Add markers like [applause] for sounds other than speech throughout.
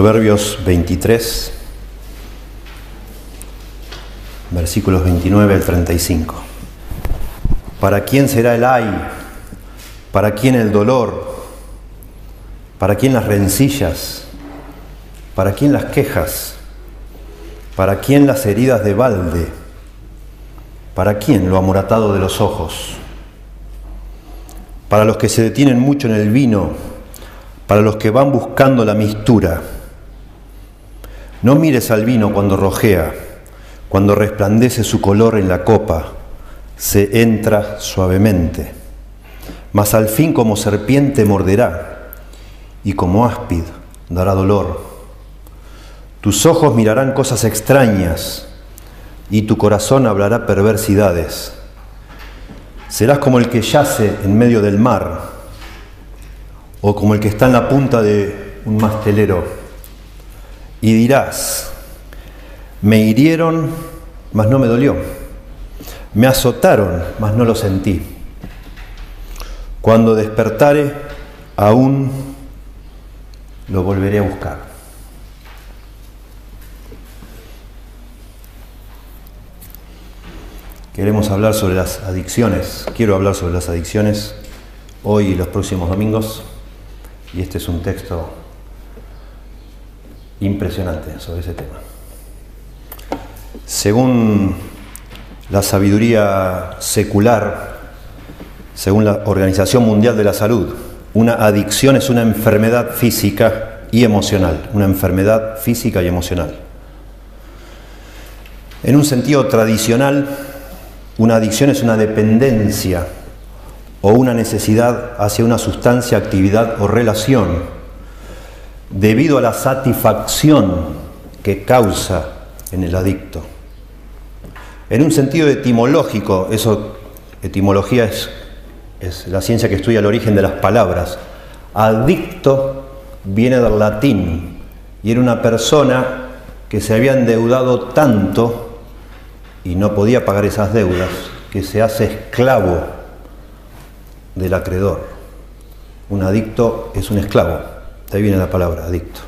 Proverbios 23, versículos 29 al 35. ¿Para quién será el ay? ¿Para quién el dolor? ¿Para quién las rencillas? ¿Para quién las quejas? ¿Para quién las heridas de balde? ¿Para quién lo amoratado de los ojos? Para los que se detienen mucho en el vino, para los que van buscando la mistura. No mires al vino cuando rojea, cuando resplandece su color en la copa, se entra suavemente, mas al fin como serpiente morderá y como áspid dará dolor. Tus ojos mirarán cosas extrañas y tu corazón hablará perversidades. Serás como el que yace en medio del mar o como el que está en la punta de un mastelero y dirás, me hirieron, mas no me dolió, me azotaron, mas no lo sentí. Cuando despertare, aún lo volveré a buscar. Queremos hablar sobre las adicciones. Quiero hablar sobre las adicciones hoy y los próximos domingos. Y este es un texto impresionante sobre ese tema. Según la sabiduría secular, según la Organización Mundial de la Salud, una adicción es una enfermedad física y emocional, una enfermedad física y emocional. En un sentido tradicional, una adicción es una dependencia o una necesidad hacia una sustancia, actividad o relación debido a la satisfacción que causa en el adicto. En un sentido etimológico, eso, etimología es, es la ciencia que estudia el origen de las palabras. Adicto viene del latín y era una persona que se había endeudado tanto y no podía pagar esas deudas, que se hace esclavo del acreedor. Un adicto es un esclavo, de ahí viene la palabra, adicto.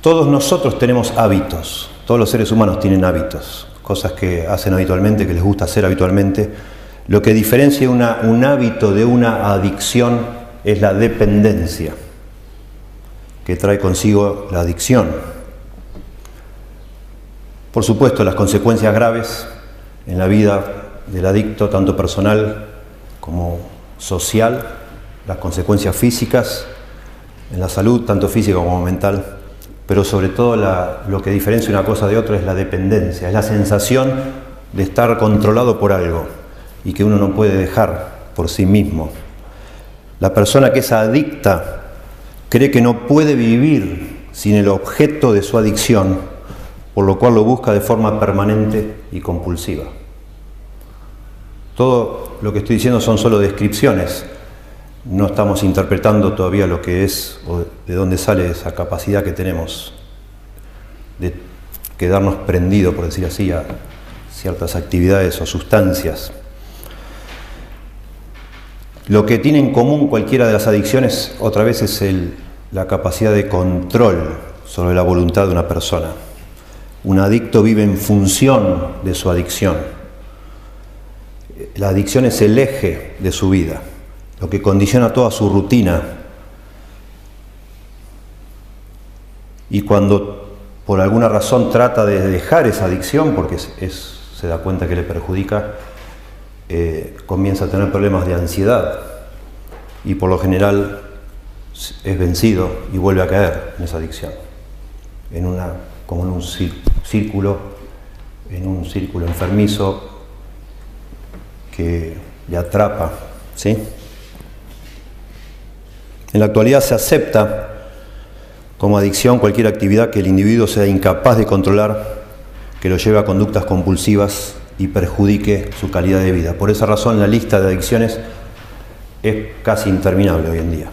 Todos nosotros tenemos hábitos, todos los seres humanos tienen hábitos, cosas que hacen habitualmente, que les gusta hacer habitualmente. Lo que diferencia un hábito de una adicción es la dependencia, que trae consigo la adicción. Por supuesto, las consecuencias graves en la vida del adicto, tanto personal como social, las consecuencias físicas, en la salud, tanto física como mental, pero sobre todo lo que diferencia una cosa de otra es la dependencia, es la sensación de estar controlado por algo y que uno no puede dejar por sí mismo. La persona que es adicta cree que no puede vivir sin el objeto de su adicción por lo cual lo busca de forma permanente y compulsiva. Todo lo que estoy diciendo son solo descripciones, no estamos interpretando todavía lo que es o de dónde sale esa capacidad que tenemos de quedarnos prendidos, por decir así, a ciertas actividades o sustancias. Lo que tiene en común cualquiera de las adicciones, otra vez, es la capacidad de control sobre la voluntad de una persona. Un adicto vive en función de su adicción. La adicción es el eje de su vida, lo que condiciona toda su rutina. Y cuando por alguna razón trata de dejar esa adicción, porque se da cuenta que le perjudica, eh, comienza a tener problemas de ansiedad y por lo general es vencido y vuelve a caer en esa adicción, en una como en un círculo, en un círculo enfermizo le atrapa. ¿sí? En la actualidad se acepta como adicción cualquier actividad que el individuo sea incapaz de controlar, que lo lleve a conductas compulsivas y perjudique su calidad de vida. Por esa razón la lista de adicciones es casi interminable hoy en día.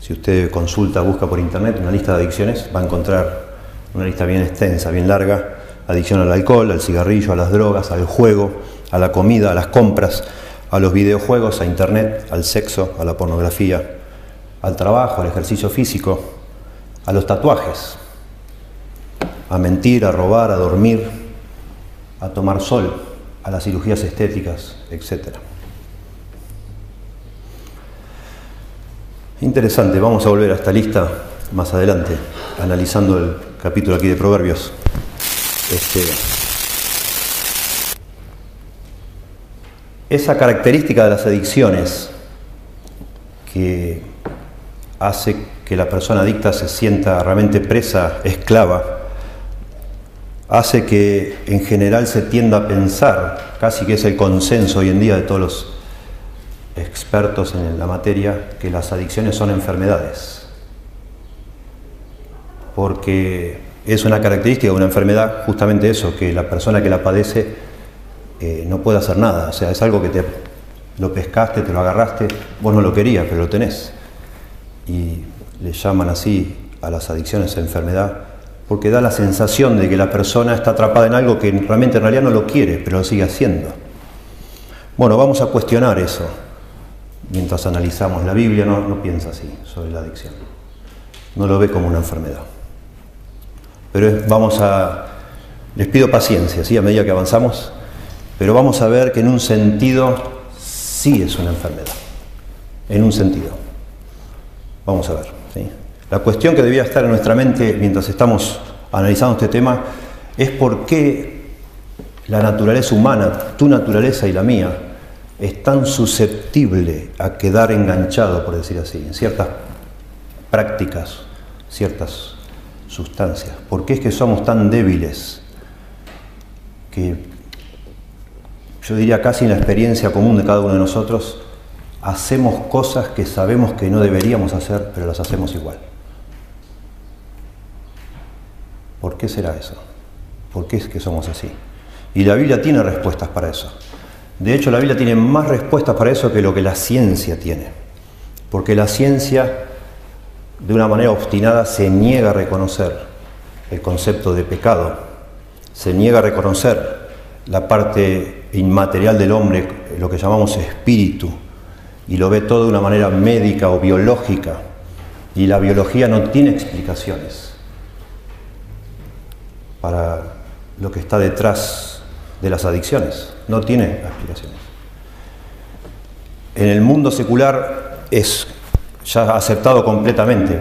Si usted consulta, busca por internet una lista de adicciones, va a encontrar una lista bien extensa, bien larga, adicción al alcohol, al cigarrillo, a las drogas, al juego, a la comida, a las compras, a los videojuegos, a internet, al sexo, a la pornografía, al trabajo, al ejercicio físico, a los tatuajes, a mentir, a robar, a dormir, a tomar sol, a las cirugías estéticas, etc. Interesante, vamos a volver a esta lista más adelante, analizando el capítulo aquí de Proverbios. Este, esa característica de las adicciones que hace que la persona adicta se sienta realmente presa, esclava, hace que en general se tienda a pensar, casi que es el consenso hoy en día de todos los expertos en la materia, que las adicciones son enfermedades. Porque es una característica de una enfermedad justamente eso, que la persona que la padece no puede hacer nada. O sea, es algo que te lo pescaste, te lo agarraste, vos no lo querías, pero lo tenés. Y le llaman así a las adicciones enfermedad, porque da la sensación de que la persona está atrapada en algo que realmente en realidad no lo quiere, pero lo sigue haciendo. Bueno, vamos a cuestionar eso mientras analizamos. La Biblia no, no piensa así sobre la adicción, no lo ve como una enfermedad. Pero vamos a, les pido paciencia, ¿sí? a medida que avanzamos, pero vamos a ver que en un sentido sí es una enfermedad, en un sentido. Vamos a ver. La cuestión que debía estar en nuestra mente mientras estamos analizando este tema es por qué la naturaleza humana, tu naturaleza y la mía, es tan susceptible a quedar enganchado, por decir así, en ciertas prácticas, ciertas sustancias. ¿Por qué es que somos tan débiles que yo diría casi en la experiencia común de cada uno de nosotros, hacemos cosas que sabemos que no deberíamos hacer, pero las hacemos igual. ¿Por qué será eso? ¿Por qué es que somos así? Y la Biblia tiene respuestas para eso. De hecho, la Biblia tiene más respuestas para eso que lo que la ciencia tiene. Porque la ciencia, de una manera obstinada, se niega a reconocer el concepto de pecado, se niega a reconocer la parte inmaterial del hombre, lo que llamamos espíritu, y lo ve todo de una manera médica o biológica. Y la biología no tiene explicaciones para lo que está detrás de las adicciones. No tiene explicaciones. En el mundo secular es ya aceptado completamente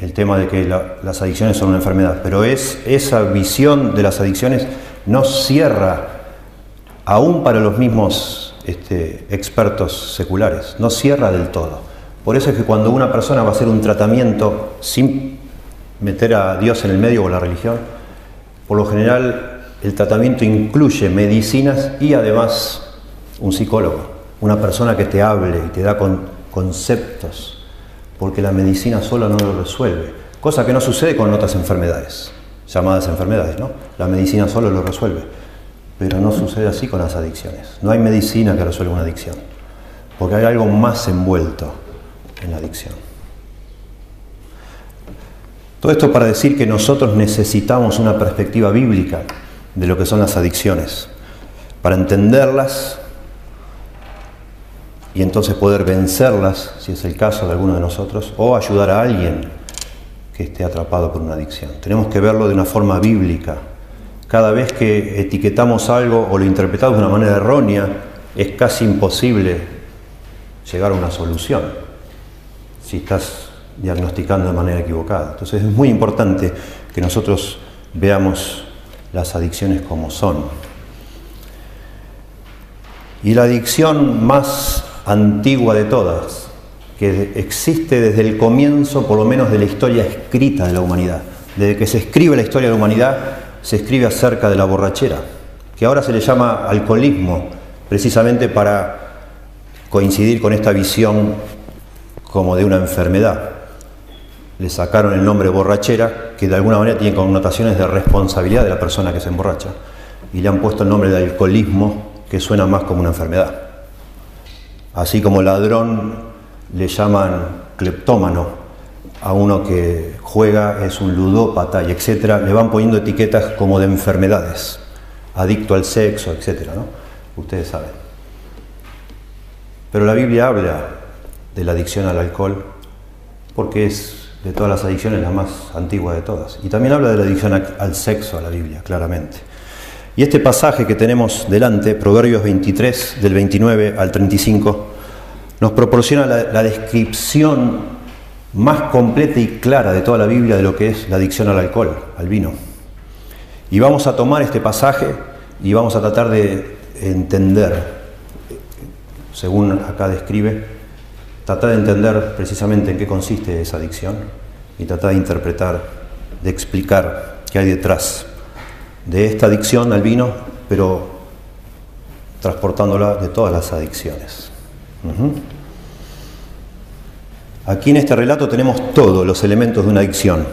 el tema de que las adicciones son una enfermedad, pero es esa visión de las adicciones no cierra, aún para los mismos este, expertos seculares, no cierra del todo. Por eso es que cuando una persona va a hacer un tratamiento sin meter a Dios en el medio o la religión, por lo general el tratamiento incluye medicinas y además un psicólogo, una persona que te hable y te da con conceptos, porque la medicina sola no lo resuelve, cosa que no sucede con otras enfermedades, llamadas enfermedades, ¿no? La medicina solo lo resuelve, pero no sucede así con las adicciones. No hay medicina que resuelva una adicción, porque hay algo más envuelto en la adicción. Todo esto para decir que nosotros necesitamos una perspectiva bíblica de lo que son las adicciones, para entenderlas y entonces poder vencerlas, si es el caso de alguno de nosotros, o ayudar a alguien que esté atrapado por una adicción. Tenemos que verlo de una forma bíblica. Cada vez que etiquetamos algo o lo interpretamos de una manera errónea, es casi imposible llegar a una solución si estás diagnosticando de manera equivocada. Entonces es muy importante que nosotros veamos las adicciones como son. Y la adicción más antigua de todas, que existe desde el comienzo, por lo menos, de la historia escrita de la humanidad. Desde que se escribe la historia de la humanidad, se escribe acerca de la borrachera, que ahora se le llama alcoholismo, precisamente para coincidir con esta visión como de una enfermedad le sacaron el nombre borrachera, que de alguna manera tiene connotaciones de responsabilidad de la persona que se emborracha, y le han puesto el nombre de alcoholismo, que suena más como una enfermedad. Así como ladrón le llaman cleptómano a uno que juega, es un ludópata y etcétera, le van poniendo etiquetas como de enfermedades, adicto al sexo, etcétera, ¿no? Ustedes saben. Pero la Biblia habla de la adicción al alcohol porque es de todas las adicciones la más antigua de todas. Y también habla de la adicción al sexo, a la Biblia, claramente. Y este pasaje que tenemos delante, Proverbios 23, del 29 al 35, nos proporciona la, descripción más completa y clara de toda la Biblia de lo que es la adicción al alcohol, al vino. Y vamos a tomar este pasaje y vamos a tratar de entender, según acá describe, tratar de entender precisamente en qué consiste esa adicción y tratar de interpretar, de explicar qué hay detrás de esta adicción al vino, pero transportándola de todas las adicciones. Aquí en este relato tenemos todos los elementos de una adicción.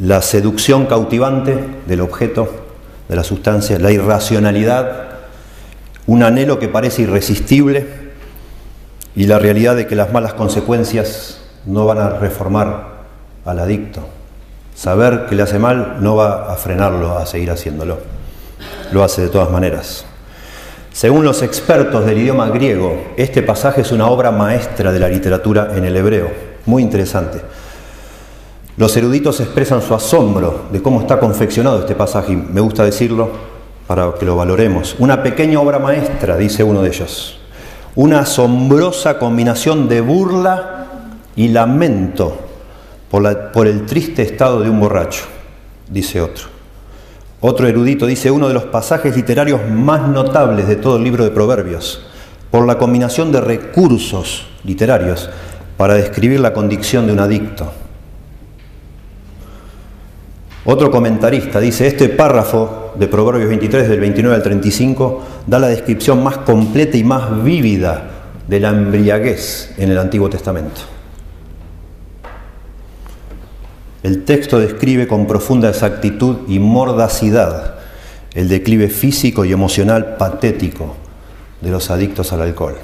La seducción cautivante del objeto, de la sustancia, la irracionalidad, un anhelo que parece irresistible, y la realidad de que las malas consecuencias no van a reformar al adicto. Saber que le hace mal no va a frenarlo a seguir haciéndolo. Lo hace de todas maneras. Según los expertos del idioma griego, este pasaje es una obra maestra de la literatura en el hebreo. Muy interesante. Los eruditos expresan su asombro de cómo está confeccionado este pasaje, me gusta decirlo para que lo valoremos. Una pequeña obra maestra, dice uno de ellos una asombrosa combinación de burla y lamento por, el triste estado de un borracho, dice otro. Otro erudito dice uno de los pasajes literarios más notables de todo el libro de Proverbios, por la combinación de recursos literarios para describir la condición de un adicto. Otro comentarista dice, este párrafo de Proverbios 23 del 29 al 35 da la descripción más completa y más vívida de la embriaguez en el Antiguo Testamento. El texto describe con profunda exactitud y mordacidad el declive físico y emocional patético de los adictos al alcohol.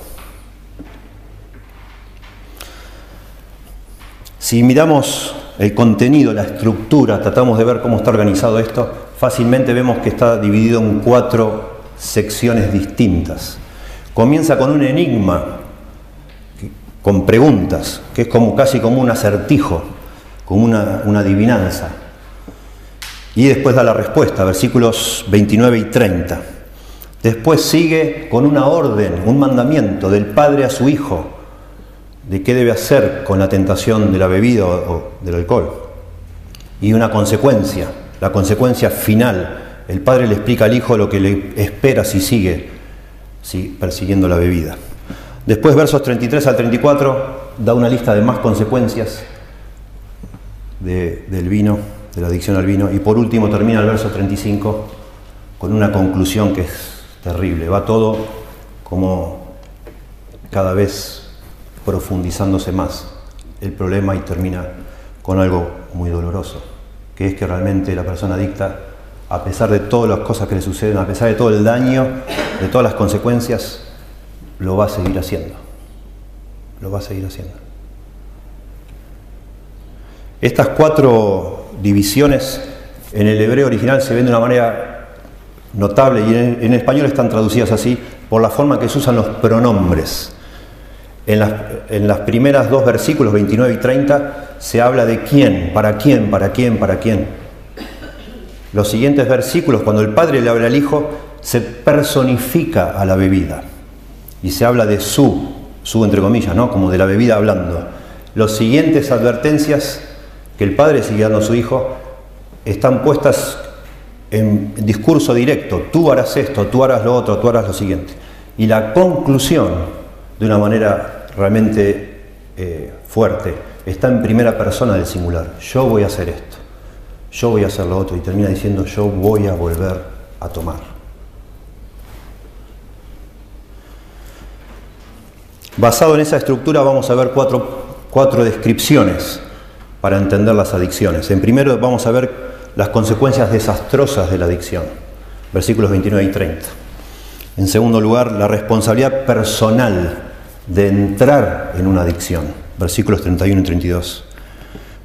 Si miramos el contenido, la estructura, tratamos de ver cómo está organizado esto, fácilmente vemos que está dividido en cuatro secciones distintas. Comienza con un enigma, con preguntas, que es como, casi como un acertijo, como una, una adivinanza. Y después da la respuesta, versículos 29 y 30. Después sigue con una orden, un mandamiento del Padre a su Hijo, de qué debe hacer con la tentación de la bebida o, del alcohol. Y una consecuencia, la consecuencia final. El padre le explica al hijo lo que le espera si sigue persiguiendo la bebida. Después, versos 33 al 34, da una lista de más consecuencias del vino, de la adicción al vino. Y por último termina el verso 35 con una conclusión que es terrible. Va todo como cada vez profundizándose más el problema y termina con algo muy doloroso, que es que realmente la persona adicta, a pesar de todas las cosas que le suceden, a pesar de todo el daño, de todas las consecuencias, lo va a seguir haciendo. Lo va a seguir haciendo. Estas cuatro divisiones en el hebreo original se ven de una manera notable y en, en español están traducidas así por la forma que se usan los pronombres. En las, primeras dos versículos, 29 y 30, se habla de quién, para quién, para quién, para quién. Los siguientes versículos, cuando el Padre le habla al Hijo, se personifica a la bebida y se habla de su, su entre comillas, ¿no? como de la bebida hablando. Los siguientes advertencias que el Padre sigue dando a su Hijo están puestas en discurso directo. Tú harás esto, tú harás lo otro, tú harás lo siguiente. Y la conclusión de una manera realmente eh, fuerte. Está en primera persona del singular. Yo voy a hacer esto. Yo voy a hacer lo otro. Y termina diciendo yo voy a volver a tomar. Basado en esa estructura vamos a ver cuatro, cuatro descripciones para entender las adicciones. En primero vamos a ver las consecuencias desastrosas de la adicción. Versículos 29 y 30. En segundo lugar, la responsabilidad personal de entrar en una adicción. Versículos 31 y 32.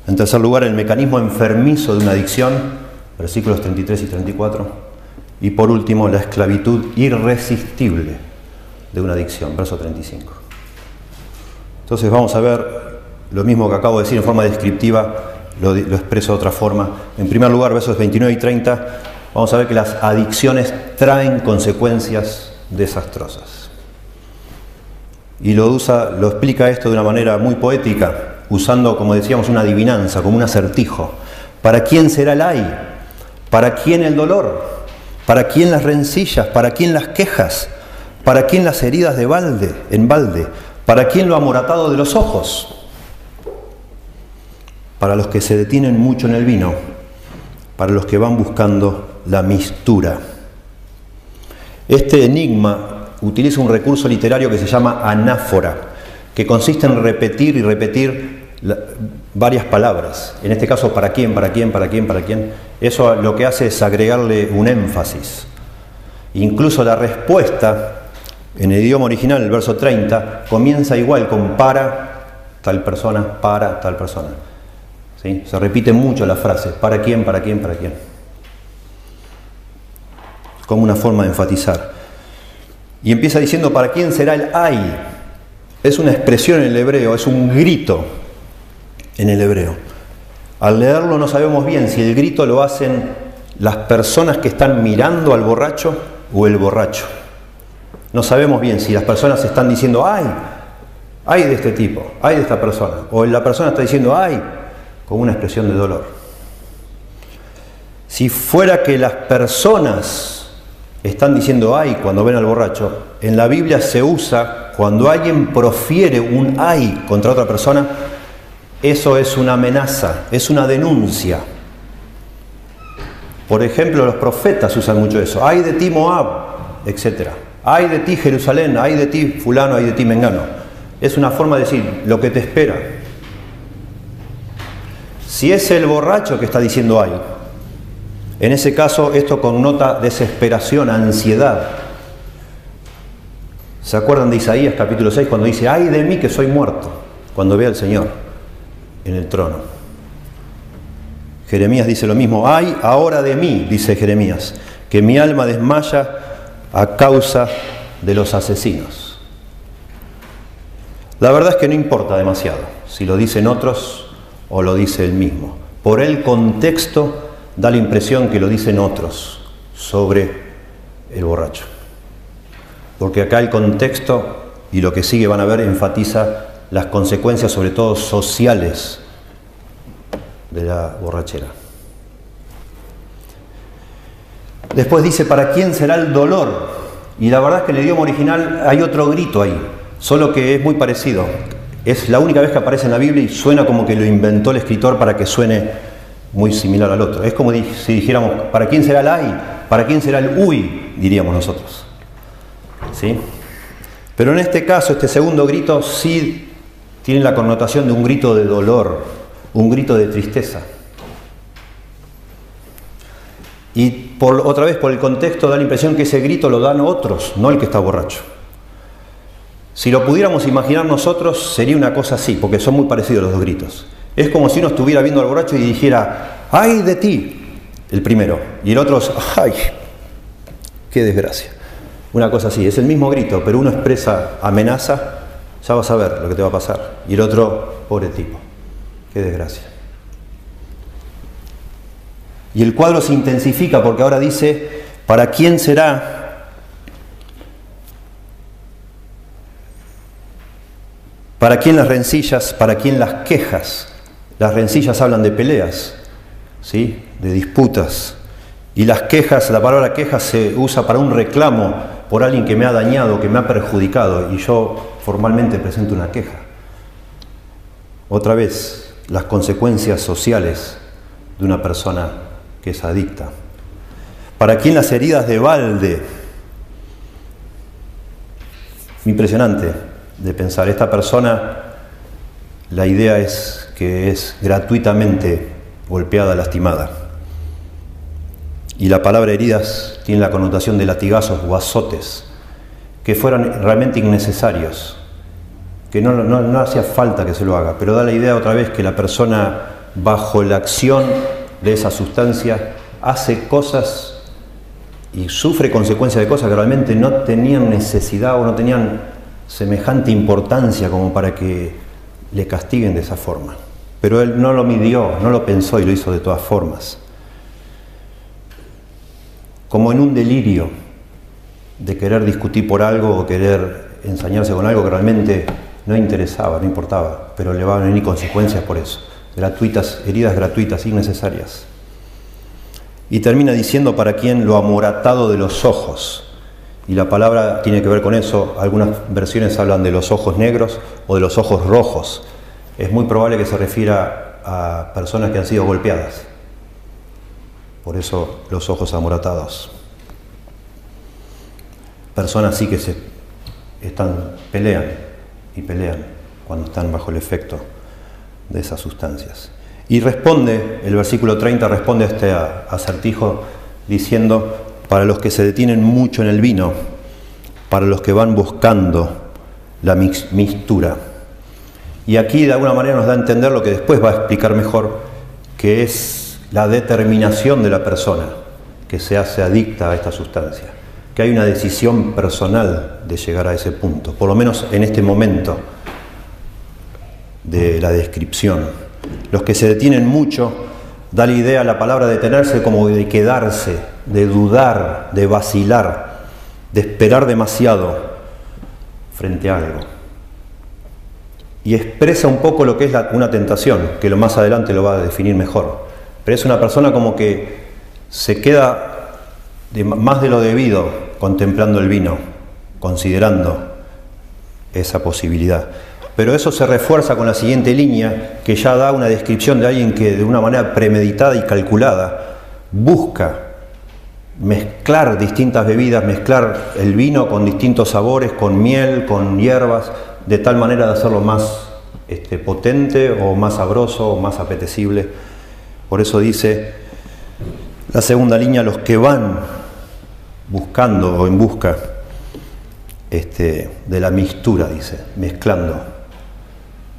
En tercer lugar, el mecanismo enfermizo de una adicción. Versículos 33 y 34. Y por último, la esclavitud irresistible de una adicción. Verso 35. Entonces vamos a ver lo mismo que acabo de decir en forma descriptiva, lo, expreso de otra forma. En primer lugar, versos 29 y 30, vamos a ver que las adicciones traen consecuencias desastrosas. Y lo usa, lo explica esto de una manera muy poética, usando, como decíamos, una adivinanza, como un acertijo. ¿Para quién será el ay? ¿Para quién el dolor? ¿Para quién las rencillas? ¿Para quién las quejas? ¿Para quién las heridas de balde, en balde? ¿Para quién lo amoratado de los ojos? Para los que se detienen mucho en el vino, para los que van buscando la mistura. Este enigma utiliza un recurso literario que se llama anáfora, que consiste en repetir y repetir varias palabras. En este caso, ¿para quién? ¿Para quién? ¿Para quién? ¿Para quién? Eso lo que hace es agregarle un énfasis. Incluso la respuesta en el idioma original, el verso 30, comienza igual con para tal persona, para tal persona. ¿Sí? Se repite mucho la frase, ¿para quién? ¿Para quién? ¿Para quién? Como una forma de enfatizar. Y empieza diciendo, ¿para quién será el ay? Es una expresión en el hebreo, es un grito en el hebreo. Al leerlo no sabemos bien si el grito lo hacen las personas que están mirando al borracho o el borracho. No sabemos bien si las personas están diciendo, ay, ay de este tipo, ay de esta persona, o la persona está diciendo, ay, con una expresión de dolor. Si fuera que las personas están diciendo ay cuando ven al borracho, en la Biblia se usa cuando alguien profiere un ay contra otra persona, eso es una amenaza, es una denuncia. Por ejemplo, los profetas usan mucho eso. Ay de ti Moab, etc. Ay de ti Jerusalén, ay de ti fulano, ay de ti Mengano. Es una forma de decir lo que te espera. Si es el borracho que está diciendo ay, en ese caso esto connota desesperación, ansiedad. ¿Se acuerdan de Isaías capítulo 6 cuando dice, ay de mí que soy muerto, cuando ve al Señor? en el trono. Jeremías dice lo mismo, ay ahora de mí, dice Jeremías, que mi alma desmaya a causa de los asesinos. La verdad es que no importa demasiado si lo dicen otros o lo dice él mismo. Por el contexto da la impresión que lo dicen otros sobre el borracho. Porque acá el contexto y lo que sigue van a ver enfatiza las consecuencias, sobre todo sociales, de la borrachera. Después dice, ¿para quién será el dolor? Y la verdad es que en el idioma original hay otro grito ahí, solo que es muy parecido. Es la única vez que aparece en la Biblia y suena como que lo inventó el escritor para que suene muy similar al otro. Es como si dijéramos, ¿para quién será el ay? ¿Para quién será el uy? Diríamos nosotros. ¿Sí? Pero en este caso, este segundo grito sí tiene la connotación de un grito de dolor, un grito de tristeza. Y otra vez por el contexto da la impresión que ese grito lo dan otros, no el que está borracho. Si lo pudiéramos imaginar nosotros, sería una cosa así, porque son muy parecidos los dos gritos. Es como si uno estuviera viendo al borracho y dijera, ¡ay de ti! El primero. Y el otro, ¡ay! ¡Qué desgracia! Una cosa así, es el mismo grito, pero uno expresa amenaza ya vas a ver lo que te va a pasar. Y el otro, pobre tipo, qué desgracia. Y el cuadro se intensifica porque ahora dice, ¿para quién será? ¿Para quién las rencillas? ¿Para quién las quejas? Las rencillas hablan de peleas, ¿sí? de disputas. Y las quejas, la palabra quejas se usa para un reclamo por alguien que me ha dañado, que me ha perjudicado. Y yo formalmente presenta una queja. Otra vez, las consecuencias sociales de una persona que es adicta. ¿Para quién las heridas de balde? Impresionante de pensar. Esta persona, la idea es que es gratuitamente golpeada, lastimada. Y la palabra heridas tiene la connotación de latigazos o azotes que fueran realmente innecesarios, que no, no, hacía falta que se lo haga, pero da la idea otra vez que la persona bajo la acción de esa sustancia hace cosas y sufre consecuencias de cosas que realmente no tenían necesidad o no tenían semejante importancia como para que le castiguen de esa forma. Pero él no lo midió, no lo pensó y lo hizo de todas formas. Como en un delirio de querer discutir por algo o querer ensañarse con algo que realmente no interesaba, no importaba, pero le van a venir consecuencias por eso. Gratuitas, heridas gratuitas, innecesarias. Y termina diciendo para quien lo amoratado de los ojos. Y la palabra tiene que ver con eso. Algunas versiones hablan de los ojos negros o de los ojos rojos. Es muy probable que se refiera a personas que han sido golpeadas. Por eso los ojos amoratados. Personas sí que se están, pelean y pelean cuando están bajo el efecto de esas sustancias. Y responde, el versículo 30 responde a este acertijo diciendo, para los que se detienen mucho en el vino, para los que van buscando la mixtura. Y aquí de alguna manera nos da a entender lo que después va a explicar mejor, que es la determinación de la persona que se hace adicta a esta sustancia, que hay una decisión personal de llegar a ese punto, por lo menos en este momento de la descripción. Los que se detienen mucho, da la idea la palabra detenerse como de quedarse, de dudar, de vacilar, de esperar demasiado frente a algo. Y expresa un poco lo que es una tentación, que lo más adelante lo va a definir mejor. Pero es una persona como que se queda más de lo debido contemplando el vino, considerando esa posibilidad. Pero eso se refuerza con la siguiente línea, que ya da una descripción de alguien que de una manera premeditada y calculada busca mezclar distintas bebidas, mezclar el vino con distintos sabores, con miel, con hierbas, de tal manera de hacerlo más este, potente o más sabroso o más apetecible. Por eso dice la segunda línea, los que van buscando o en busca este, de la mixtura, dice, mezclando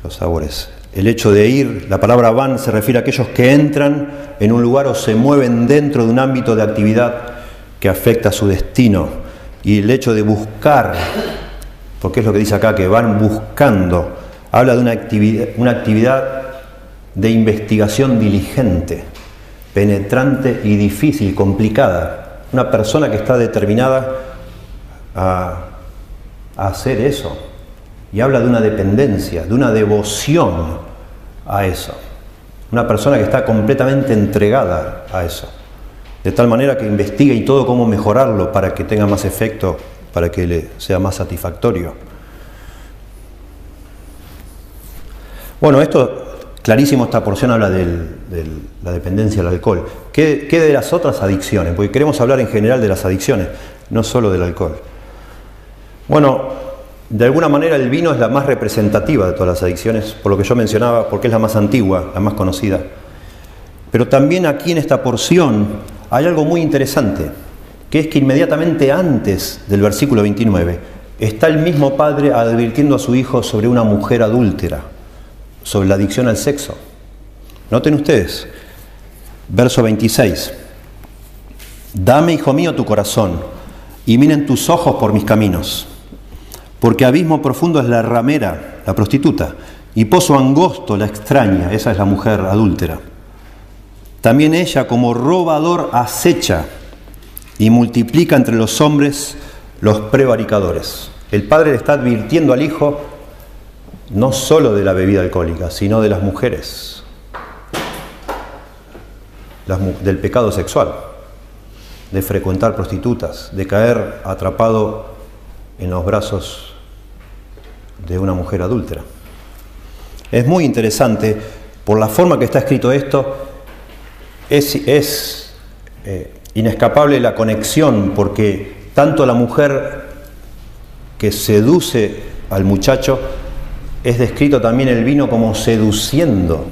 los sabores. El hecho de ir, la palabra van se refiere a aquellos que entran en un lugar o se mueven dentro de un ámbito de actividad que afecta a su destino. Y el hecho de buscar, porque es lo que dice acá, que van buscando, habla de una actividad, una actividad de investigación diligente, penetrante y difícil, complicada. Una persona que está determinada a, a hacer eso. Y habla de una dependencia, de una devoción a eso. Una persona que está completamente entregada a eso. De tal manera que investiga y todo cómo mejorarlo para que tenga más efecto, para que le sea más satisfactorio. Bueno, esto clarísimo, esta porción habla de la dependencia al alcohol. ¿Qué, ¿Qué de las otras adicciones? Porque queremos hablar en general de las adicciones, no solo del alcohol. Bueno, de alguna manera el vino es la más representativa de todas las adicciones, por lo que yo mencionaba, porque es la más antigua, la más conocida. Pero también aquí en esta porción hay algo muy interesante, que es que inmediatamente antes del versículo 29 está el mismo padre advirtiendo a su hijo sobre una mujer adúltera, sobre la adicción al sexo. Noten ustedes, verso 26, dame, hijo mío, tu corazón, y miren tus ojos por mis caminos porque abismo profundo es la ramera, la prostituta, y pozo angosto la extraña, esa es la mujer adúltera. También ella como robador acecha y multiplica entre los hombres los prevaricadores. El padre le está advirtiendo al hijo no solo de la bebida alcohólica, sino de las mujeres, del pecado sexual, de frecuentar prostitutas, de caer atrapado en los brazos de una mujer adúltera. Es muy interesante, por la forma que está escrito esto, es, eh, inescapable la conexión, porque tanto la mujer que seduce al muchacho, es descrito también el vino como seduciendo,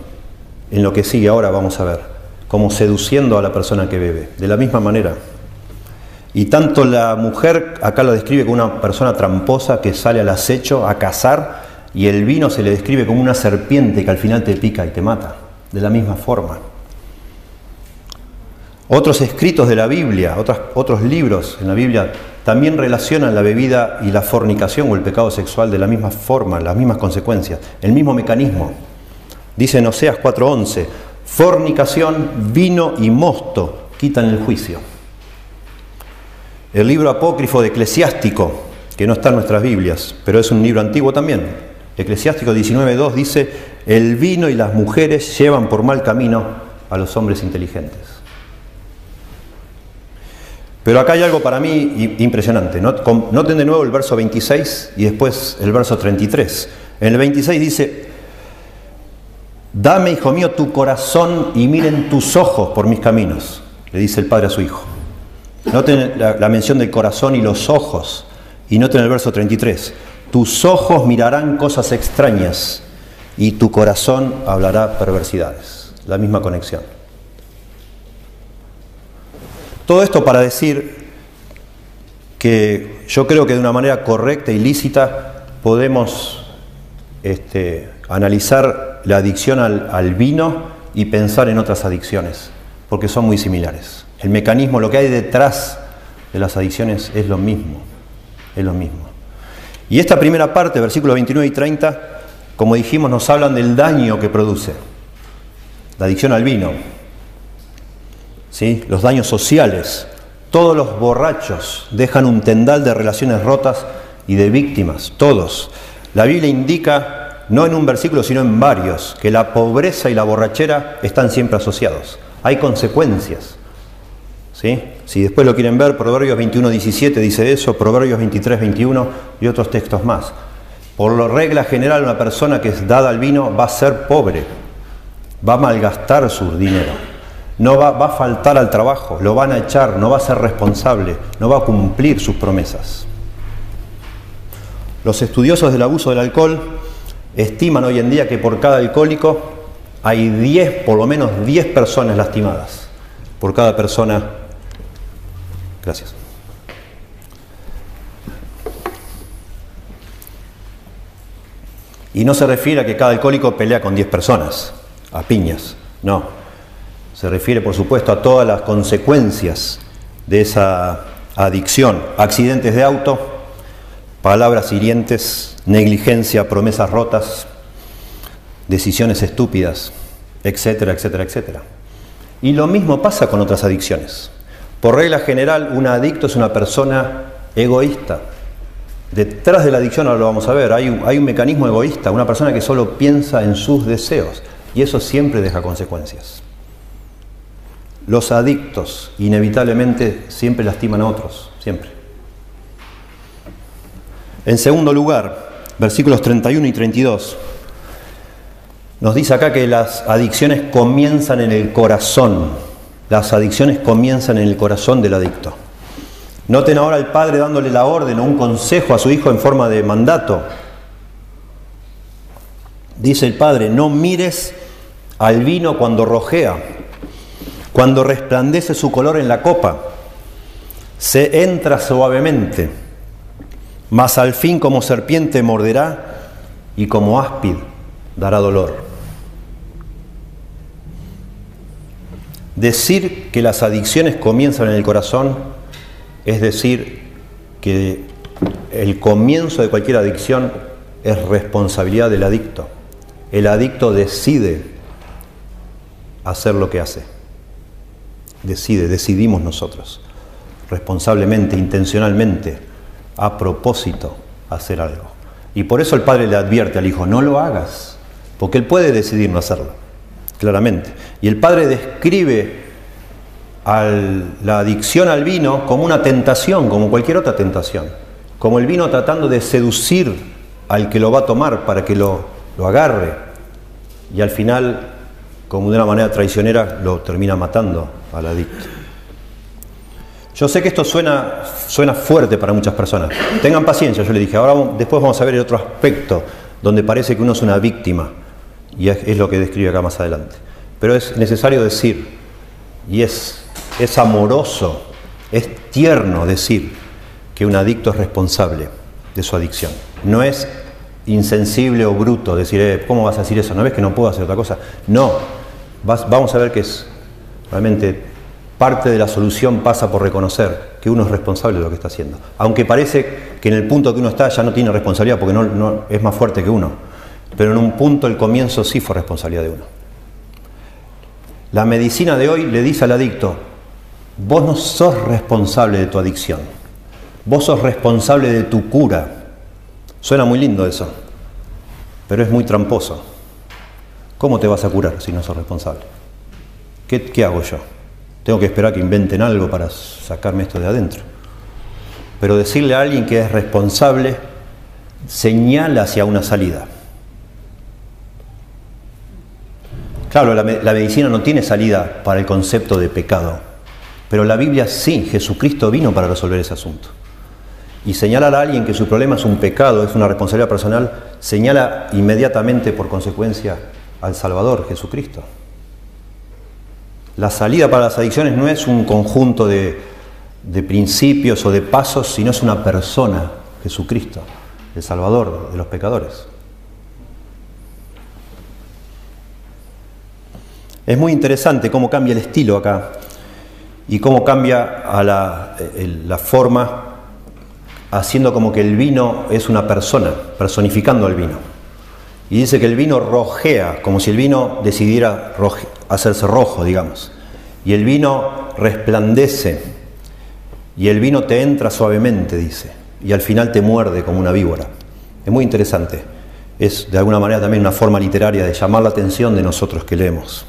en lo que sigue ahora vamos a ver, como seduciendo a la persona que bebe, de la misma manera. Y tanto la mujer, acá lo describe como una persona tramposa que sale al acecho a cazar, y el vino se le describe como una serpiente que al final te pica y te mata, de la misma forma. Otros escritos de la Biblia, otros, otros libros en la Biblia también relacionan la bebida y la fornicación o el pecado sexual de la misma forma, las mismas consecuencias, el mismo mecanismo. Dice en Oseas 4:11, fornicación, vino y mosto quitan el juicio. El libro apócrifo de Eclesiástico, que no está en nuestras Biblias, pero es un libro antiguo también, Eclesiástico 19.2 dice, el vino y las mujeres llevan por mal camino a los hombres inteligentes. Pero acá hay algo para mí impresionante. Noten de nuevo el verso 26 y después el verso 33. En el 26 dice, dame, hijo mío, tu corazón y miren tus ojos por mis caminos, le dice el padre a su hijo. Noten la, la mención del corazón y los ojos. Y noten el verso 33. Tus ojos mirarán cosas extrañas y tu corazón hablará perversidades. La misma conexión. Todo esto para decir que yo creo que de una manera correcta y lícita podemos este, analizar la adicción al, al vino y pensar en otras adicciones, porque son muy similares. El mecanismo, lo que hay detrás de las adicciones es lo mismo, es lo mismo. Y esta primera parte, versículos 29 y 30, como dijimos, nos hablan del daño que produce la adicción al vino, ¿sí? los daños sociales. Todos los borrachos dejan un tendal de relaciones rotas y de víctimas, todos. La Biblia indica, no en un versículo, sino en varios, que la pobreza y la borrachera están siempre asociados. Hay consecuencias. Si después lo quieren ver, Proverbios 21, 17 dice eso, Proverbios 23, 21 y otros textos más. Por la regla general, una persona que es dada al vino va a ser pobre, va a malgastar su dinero, no va, va a faltar al trabajo, lo van a echar, no va a ser responsable, no va a cumplir sus promesas. Los estudiosos del abuso del alcohol estiman hoy en día que por cada alcohólico hay 10, por lo menos 10 personas lastimadas, por cada persona Gracias. Y no se refiere a que cada alcohólico pelea con 10 personas, a piñas, no. Se refiere, por supuesto, a todas las consecuencias de esa adicción. Accidentes de auto, palabras hirientes, negligencia, promesas rotas, decisiones estúpidas, etcétera, etcétera, etcétera. Y lo mismo pasa con otras adicciones. Por regla general, un adicto es una persona egoísta. Detrás de la adicción, ahora lo vamos a ver, hay un, hay un mecanismo egoísta, una persona que solo piensa en sus deseos y eso siempre deja consecuencias. Los adictos inevitablemente siempre lastiman a otros, siempre. En segundo lugar, versículos 31 y 32, nos dice acá que las adicciones comienzan en el corazón, las adicciones comienzan en el corazón del adicto. Noten ahora al padre dándole la orden o un consejo a su hijo en forma de mandato. Dice el padre, no mires al vino cuando rojea, cuando resplandece su color en la copa. Se entra suavemente, mas al fin como serpiente morderá y como áspid dará dolor. Decir que las adicciones comienzan en el corazón es decir que el comienzo de cualquier adicción es responsabilidad del adicto. El adicto decide hacer lo que hace. Decide, decidimos nosotros, responsablemente, intencionalmente, a propósito, hacer algo. Y por eso el padre le advierte al hijo, no lo hagas, porque él puede decidir no hacerlo claramente. Y el padre describe la adicción al vino como una tentación, como cualquier otra tentación, como el vino tratando de seducir al que lo va a tomar para que lo, lo agarre y al final, como de una manera traicionera, lo termina matando al adicto. Yo sé que esto suena, suena fuerte para muchas personas. Tengan paciencia, yo le dije. Ahora después vamos a ver el otro aspecto donde parece que uno es una víctima y es, lo que describe acá más adelante. Pero es necesario decir, y es, es amoroso, es tierno decir que un adicto es responsable de su adicción. No es insensible o bruto decir, eh, ¿cómo vas a decir eso? ¿No ves que no puedo hacer otra cosa? No, vamos a ver que es realmente parte de la solución pasa por reconocer que uno es responsable de lo que está haciendo. Aunque parece que en el punto que uno está ya no tiene responsabilidad porque no, es más fuerte que uno. Pero en un punto el comienzo sí fue responsabilidad de uno. La medicina de hoy le dice al adicto, vos no sos responsable de tu adicción, vos sos responsable de tu cura. Suena muy lindo eso, pero es muy tramposo. ¿Cómo te vas a curar si no sos responsable? ¿Qué, qué hago yo? Tengo que esperar que inventen algo para sacarme esto de adentro. Pero decirle a alguien que es responsable señala hacia una salida. Claro, la, medicina no tiene salida para el concepto de pecado, pero la Biblia sí, Jesucristo vino para resolver ese asunto. Y señalar a alguien que su problema es un pecado, es una responsabilidad personal, señala inmediatamente por consecuencia al Salvador, Jesucristo. La salida para las adicciones no es un conjunto de, principios o de pasos, sino es una persona, Jesucristo, el Salvador de los pecadores. Es muy interesante cómo cambia el estilo acá y cómo cambia a la, la, forma haciendo como que el vino es una persona, personificando al vino. Y dice que el vino rojea, como si el vino decidiera hacerse rojo, digamos. Y el vino resplandece, y el vino te entra suavemente, dice, y al final te muerde como una víbora. Es muy interesante. Es de alguna manera también una forma literaria de llamar la atención de nosotros que leemos.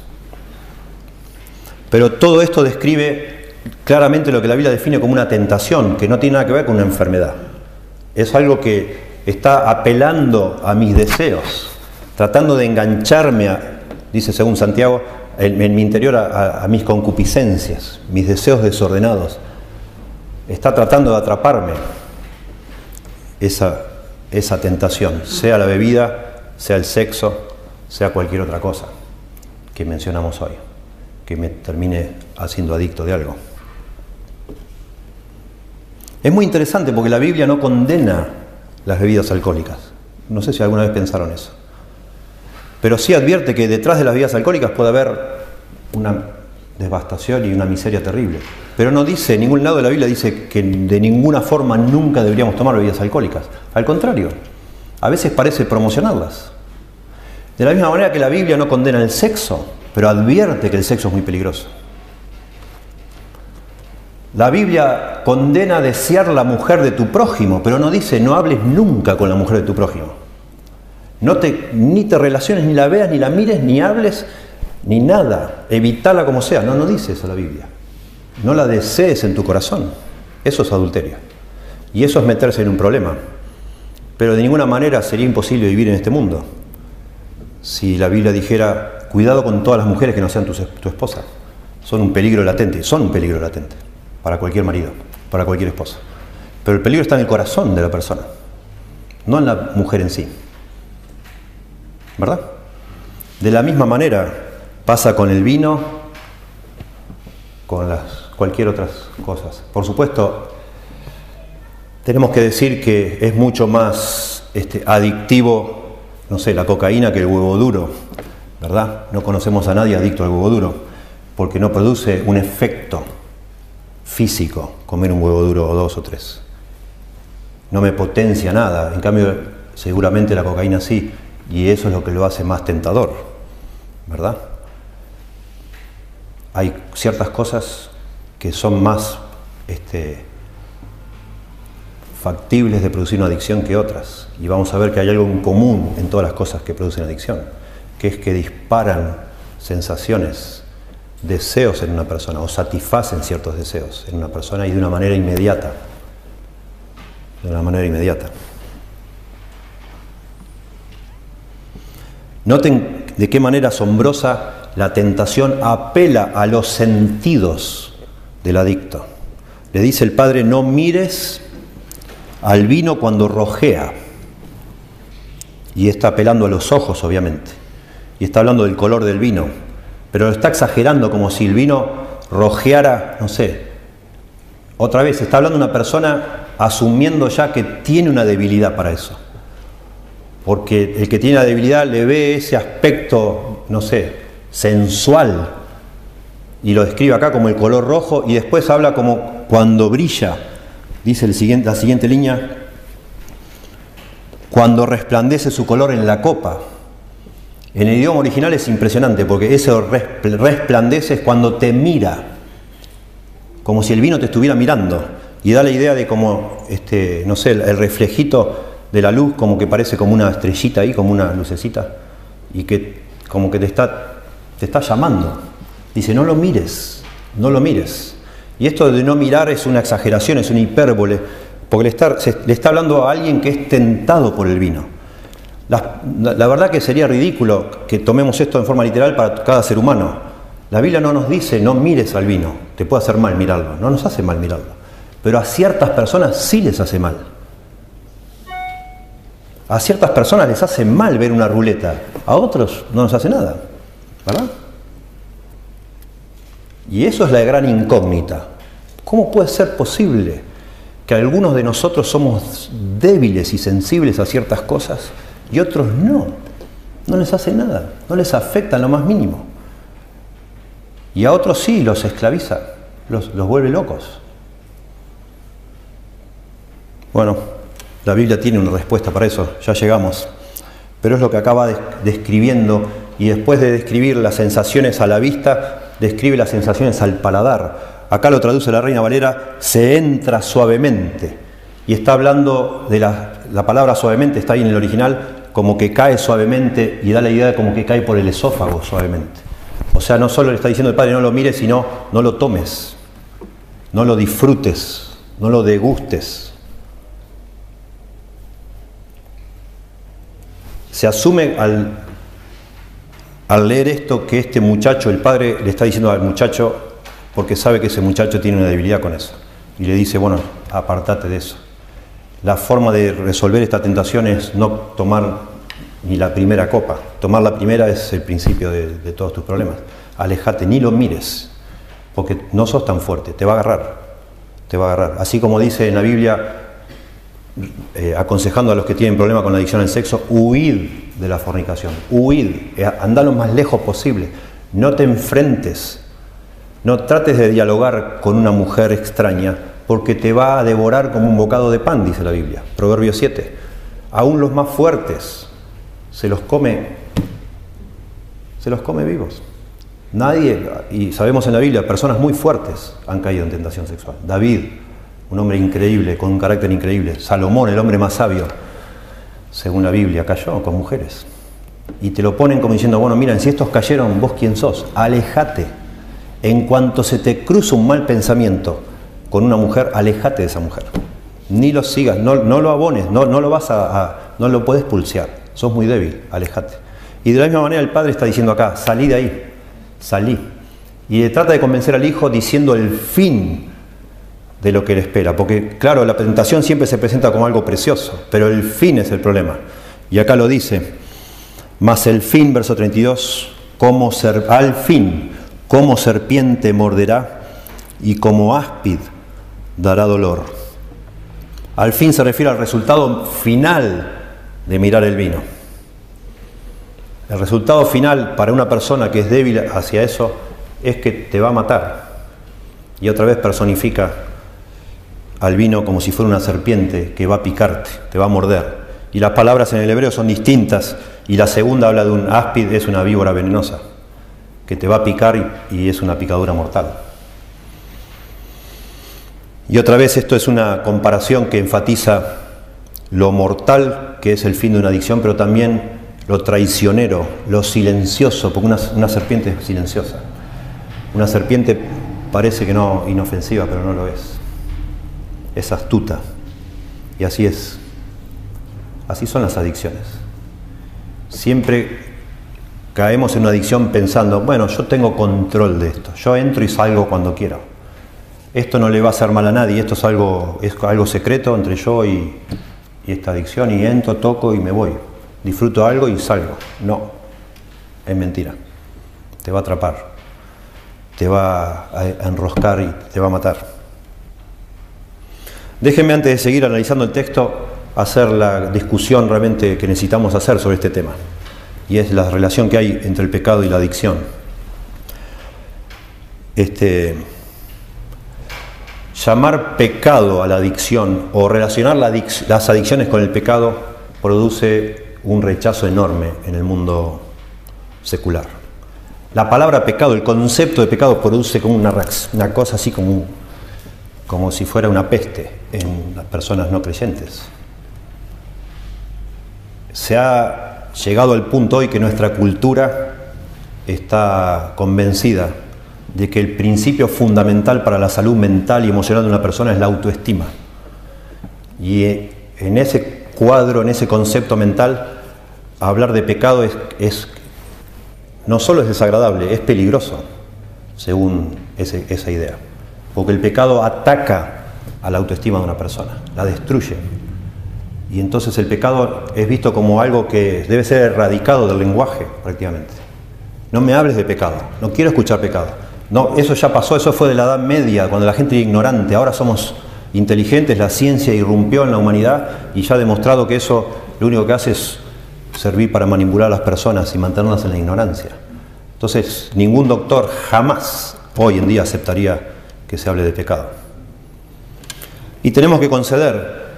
Pero todo esto describe claramente lo que la Biblia define como una tentación, que no tiene nada que ver con una enfermedad. Es algo que está apelando a mis deseos, tratando de engancharme, a, dice según Santiago, en, mi interior a, mis concupiscencias, mis deseos desordenados. Está tratando de atraparme esa, esa tentación, sea la bebida, sea el sexo, sea cualquier otra cosa que mencionamos hoy, que me termine haciendo adicto de algo. Es muy interesante porque la Biblia no condena las bebidas alcohólicas. No sé si alguna vez pensaron eso. Pero sí advierte que detrás de las bebidas alcohólicas puede haber una devastación y una miseria terrible. Pero no dice, en ningún lado de la Biblia dice que de ninguna forma nunca deberíamos tomar bebidas alcohólicas. Al contrario, a veces parece promocionarlas. De la misma manera que la Biblia no condena el sexo, pero advierte que el sexo es muy peligroso. La Biblia condena desear la mujer de tu prójimo, pero no dice no hables nunca con la mujer de tu prójimo. No te, ni te relaciones, ni la veas, ni la mires, ni hables, ni nada. Evítala como sea. No, no dice eso la Biblia. No la desees en tu corazón. Eso es adulterio. Y eso es meterse en un problema. Pero de ninguna manera sería imposible vivir en este mundo. Si la Biblia dijera, cuidado con todas las mujeres que no sean tu, tu esposa. Son un peligro latente. Son un peligro latente para cualquier marido, para cualquier esposa. Pero el peligro está en el corazón de la persona, no en la mujer en sí. ¿verdad? De la misma manera pasa con el vino, con las cualquier otras cosas. Por supuesto, tenemos que decir que es mucho más este, adictivo, no sé, la cocaína que el huevo duro, ¿verdad? No conocemos a nadie adicto al huevo duro, porque no produce un efecto físico comer un huevo duro o dos o tres. No me potencia nada, en cambio seguramente la cocaína sí, y eso es lo que lo hace más tentador, ¿verdad? Hay ciertas cosas que son más este, factibles de producir una adicción que otras. Y vamos a ver que hay algo en común en todas las cosas que producen adicción, que es que disparan sensaciones, deseos en una persona o satisfacen ciertos deseos en una persona y de una manera inmediata. De una manera inmediata. Noten de qué manera asombrosa la tentación apela a los sentidos del adicto. Le dice el padre, no mires al vino cuando rojea. Y está apelando a los ojos, obviamente. Y está hablando del color del vino. Pero está exagerando como si el vino rojeara, no sé. Otra vez, está hablando una persona asumiendo ya que tiene una debilidad para eso porque el que tiene la debilidad le ve ese aspecto, no sé, sensual y lo describe acá como el color rojo y después habla como cuando brilla, dice la siguiente línea, cuando resplandece su color en la copa. En el idioma original es impresionante porque ese resplandece es cuando te mira, como si el vino te estuviera mirando y da la idea de como, este, no sé, el reflejito de la luz como que parece como una estrellita ahí, como una lucecita, y que como que te está, te está llamando. Dice, no lo mires, no lo mires. Y esto de no mirar es una exageración, es una hipérbole, porque le está, le está hablando a alguien que es tentado por el vino. La, verdad que sería ridículo que tomemos esto en forma literal para cada ser humano. La Biblia no nos dice no mires al vino, te puede hacer mal mirarlo, no nos hace mal mirarlo. Pero a ciertas personas sí les hace mal. A ciertas personas les hace mal ver una ruleta, a otros no nos hace nada, ¿verdad? Y eso es la gran incógnita. ¿Cómo puede ser posible que algunos de nosotros somos débiles y sensibles a ciertas cosas y otros no? No les hace nada, no les afecta lo más mínimo. Y a otros sí los esclaviza, los, los vuelve locos. Bueno, la Biblia tiene una respuesta para eso, ya llegamos. Pero es lo que acaba describiendo y después de describir las sensaciones a la vista, describe las sensaciones al paladar. Acá lo traduce la Reina Valera, se entra suavemente. Y está hablando de la, la palabra suavemente, está ahí en el original, como que cae suavemente y da la idea de como que cae por el esófago suavemente. O sea, no solo le está diciendo el Padre no lo mires, sino no lo tomes, no lo disfrutes, no lo degustes. Se asume al, al leer esto que este muchacho, el padre le está diciendo al muchacho, porque sabe que ese muchacho tiene una debilidad con eso. Y le dice, bueno, apartate de eso. La forma de resolver esta tentación es no tomar ni la primera copa. Tomar la primera es el principio de, todos tus problemas. Alejate, ni lo mires, porque no sos tan fuerte, te va a agarrar. Te va a agarrar. Así como dice en la Biblia, eh, aconsejando a los que tienen problema con la adicción al sexo, huid de la fornicación, huid, eh, anda lo más lejos posible, no te enfrentes, no trates de dialogar con una mujer extraña, porque te va a devorar como un bocado de pan, dice la Biblia, Proverbio 7. Aún los más fuertes se los come, se los come vivos. Nadie, y sabemos en la Biblia, personas muy fuertes han caído en tentación sexual. David, un hombre increíble, con un carácter increíble. Salomón, el hombre más sabio, según la Biblia, cayó con mujeres. Y te lo ponen como diciendo, bueno, miren, si estos cayeron, vos quién sos, alejate. En cuanto se te cruza un mal pensamiento con una mujer, alejate de esa mujer. Ni lo sigas, no, no lo abones, no, no lo vas a, no lo puedes pulsear. Sos muy débil, alejate. Y de la misma manera el padre está diciendo acá, salí de ahí, salí. Y trata de convencer al hijo diciendo el fin de lo que le espera. Porque, claro, la tentación siempre se presenta como algo precioso, pero el fin es el problema. Y acá lo dice, mas el fin, verso 32, como ser, al fin, como serpiente morderá y como áspid dará dolor. Al fin se refiere al resultado final de mirar el vino. El resultado final para una persona que es débil hacia eso es que te va a matar. Y otra vez personifica al vino como si fuera una serpiente que va a picarte, te va a morder. Y las palabras en el hebreo son distintas y la segunda habla de un áspid, es una víbora venenosa, que te va a picar y, es una picadura mortal. Y otra vez esto es una comparación que enfatiza lo mortal que es el fin de una adicción, pero también lo traicionero, lo silencioso, porque una, serpiente es silenciosa. Una serpiente parece que no inofensiva, pero no lo es es astuta. Y así es. Así son las adicciones. Siempre caemos en una adicción pensando, bueno, yo tengo control de esto, yo entro y salgo cuando quiero. Esto no le va a hacer mal a nadie, esto es algo, es algo secreto entre yo y, esta adicción, y entro, toco y me voy. Disfruto algo y salgo. No, es mentira. Te va a atrapar, te va a enroscar y te va a matar. Déjenme antes de seguir analizando el texto hacer la discusión realmente que necesitamos hacer sobre este tema, y es la relación que hay entre el pecado y la adicción. Este, llamar pecado a la adicción o relacionar las adicciones con el pecado produce un rechazo enorme en el mundo secular. La palabra pecado, el concepto de pecado produce como una, cosa así como, como si fuera una peste en las personas no creyentes. Se ha llegado al punto hoy que nuestra cultura está convencida de que el principio fundamental para la salud mental y emocional de una persona es la autoestima. Y eh, en ese cuadro, en ese concepto mental, hablar de pecado es, no solo es desagradable, es peligroso, según esa idea. Porque el pecado ataca a la autoestima de una persona, la destruye. Y entonces el pecado es visto como algo que debe ser erradicado del lenguaje prácticamente. No me hables de pecado, no quiero escuchar pecado. No, eso ya pasó, eso fue de la Edad Media, cuando la gente era ignorante. Ahora somos inteligentes, la ciencia irrumpió en la humanidad y ya ha demostrado que eso lo único que hace es servir para manipular a las personas y mantenerlas en la ignorancia. Entonces, ningún doctor jamás hoy en día aceptaría que se hable de pecado. Y tenemos que conceder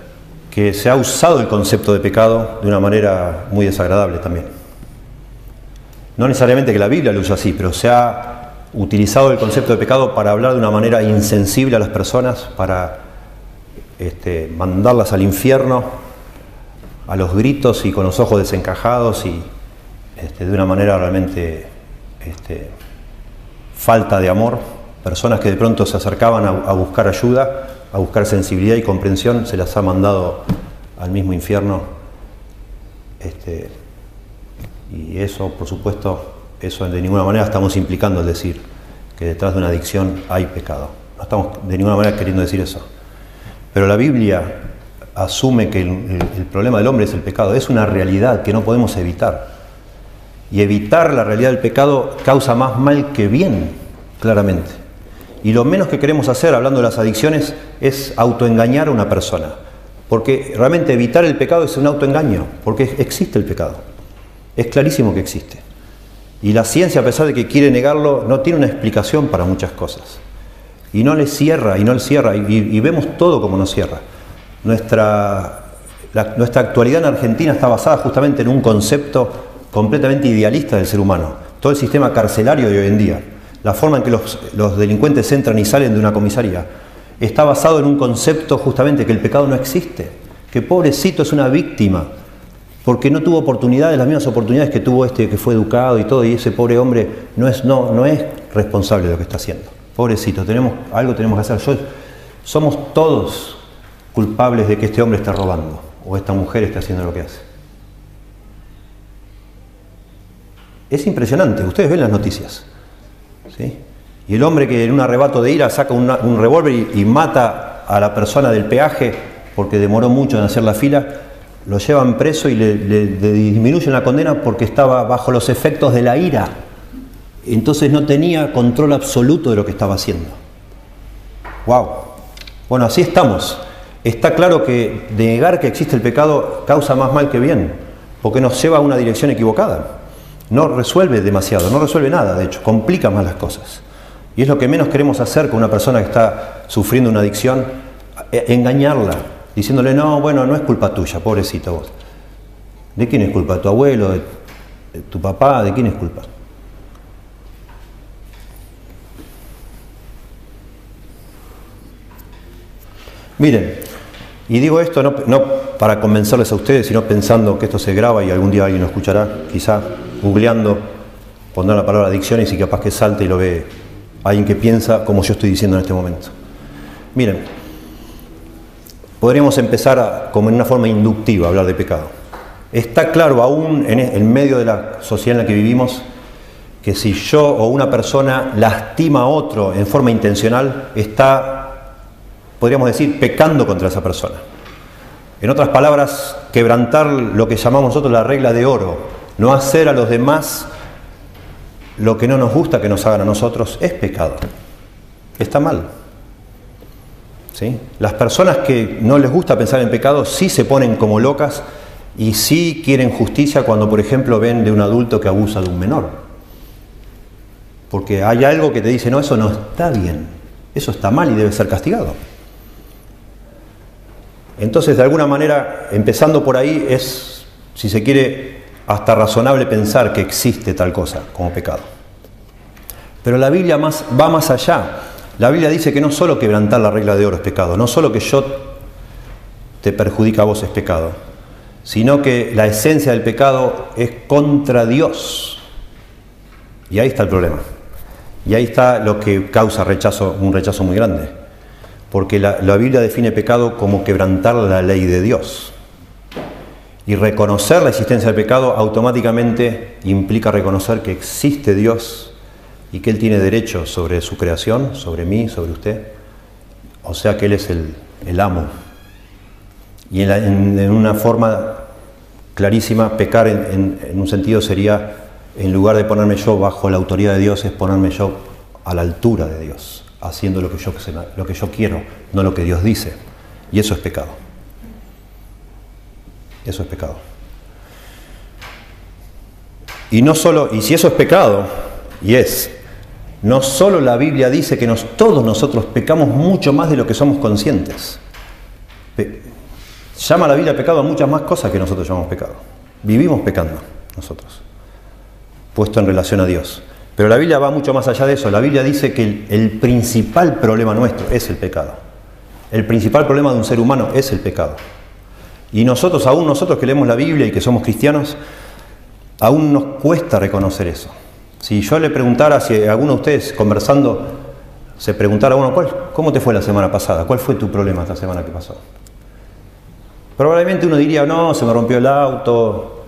que se ha usado el concepto de pecado de una manera muy desagradable también. No necesariamente que la Biblia lo usa así, pero se ha utilizado el concepto de pecado para hablar de una manera insensible a las personas, para este, mandarlas al infierno a los gritos y con los ojos desencajados y este, de una manera realmente este, falta de amor. Personas que de pronto se acercaban a, buscar ayuda, a buscar sensibilidad y comprensión, se las ha mandado al mismo infierno. y eso, por supuesto, eso de ninguna manera estamos implicando el decir que detrás de una adicción hay pecado. No estamos de ninguna manera queriendo decir eso. Pero la Biblia asume que el, problema del hombre es el pecado. Es una realidad que no podemos evitar. Y evitar la realidad del pecado causa más mal que bien, claramente. Y lo menos que queremos hacer, hablando de las adicciones, es autoengañar a una persona. Porque realmente evitar el pecado es un autoengaño, porque existe el pecado. Es clarísimo que existe. Y la ciencia, a pesar de que quiere negarlo, no tiene una explicación para muchas cosas. Y no le cierra, y no le cierra, y, vemos todo como nos cierra. Nuestra, actualidad en Argentina está basada justamente en un concepto completamente idealista del ser humano. Todo el sistema carcelario de hoy en día, la forma en que los delincuentes entran y salen de una comisaría, está basado en un concepto justamente que el pecado no existe, que pobrecito es una víctima, porque no tuvo oportunidades, las mismas oportunidades que tuvo este que fue educado y todo, y ese pobre hombre no es, no, no es responsable de lo que está haciendo. Pobrecito, tenemos, algo tenemos que hacer. somos todos culpables de que este hombre está robando o esta mujer está haciendo lo que hace. Es impresionante, ustedes ven las noticias. ¿sí? Y el hombre que en un arrebato de ira saca un revólver y mata a la persona del peaje porque demoró mucho en hacer la fila, lo llevan preso y le, disminuyen la condena porque estaba bajo los efectos de la ira. Entonces no tenía control absoluto de lo que estaba haciendo. ¡Wow! Bueno, así estamos. Está claro que negar que existe el pecado causa más mal que bien, porque nos lleva a una dirección equivocada. No resuelve demasiado, no resuelve nada, de hecho, complica más las cosas. Y es lo que menos queremos hacer con una persona que está sufriendo una adicción, e, engañarla, diciéndole, no, bueno, no es culpa tuya, pobrecito vos. ¿De quién es culpa? ¿De tu abuelo? ¿De, tu papá? ¿De quién es culpa? Miren, y digo esto no, no, para convencerles a ustedes, sino pensando que esto se graba y algún día alguien lo escuchará, quizá googleando, pondrá la palabra adicciones y capaz que salte y lo ve alguien que piensa como yo estoy diciendo en este momento. Miren, podríamos empezar como en una forma inductiva a hablar de pecado. Está claro aún en, el medio de la sociedad en la que vivimos que si yo o una persona lastima a otro en forma intencional, está, podríamos decir, pecando contra esa persona. En otras palabras, quebrantar lo que llamamos nosotros la regla de oro, no hacer a los demás lo que no nos gusta que nos hagan a nosotros, es pecado. Está mal. Las personas que no les gusta pensar en pecado sí se ponen como locas y sí quieren justicia cuando, por ejemplo, ven de un adulto que abusa de un menor. porque hay algo que te dice, no, eso no está bien, eso está mal y debe ser castigado. Entonces, de alguna manera, empezando por ahí, es, si se quiere, hasta razonable pensar que existe tal cosa como pecado. Pero la Biblia más, va más allá. La Biblia dice que no solo quebrantar la regla de oro es pecado, no solo que yo te perjudica a vos es pecado, sino que la esencia del pecado es contra Dios. Y ahí está el problema. Y ahí está lo que causa rechazo, un rechazo muy grande. Porque la, la Biblia define pecado como quebrantar la ley de Dios. Y reconocer la existencia del pecado automáticamente implica reconocer que existe Dios y que Él tiene derecho sobre su creación, sobre mí, sobre usted. O sea que Él es el, el amo. Y en, una forma clarísima, pecar en, en, un sentido sería, en lugar de ponerme yo bajo la autoridad de Dios, es ponerme yo a la altura de Dios, haciendo lo que yo, lo que yo quiero, no lo que Dios dice. Y eso es pecado. Eso es pecado. Y no solo, y si eso es pecado, y es, no solo la Biblia dice que nos, todos nosotros pecamos mucho más de lo que somos conscientes. Llama la Biblia pecado a muchas más cosas que nosotros llamamos pecado. Vivimos pecando nosotros, puesto en relación a Dios. Pero la Biblia va mucho más allá de eso. La Biblia dice que el, el principal problema nuestro es el pecado. El principal problema de un ser humano es el pecado. Y nosotros, aún nosotros que leemos la Biblia y que somos cristianos, aún nos cuesta reconocer eso. Si yo le preguntara, si alguno de ustedes conversando se preguntara a uno, ¿cuál, ¿cómo te fue la semana pasada? ¿Cuál fue tu problema esta semana que pasó? Probablemente uno diría, no, se me rompió el auto,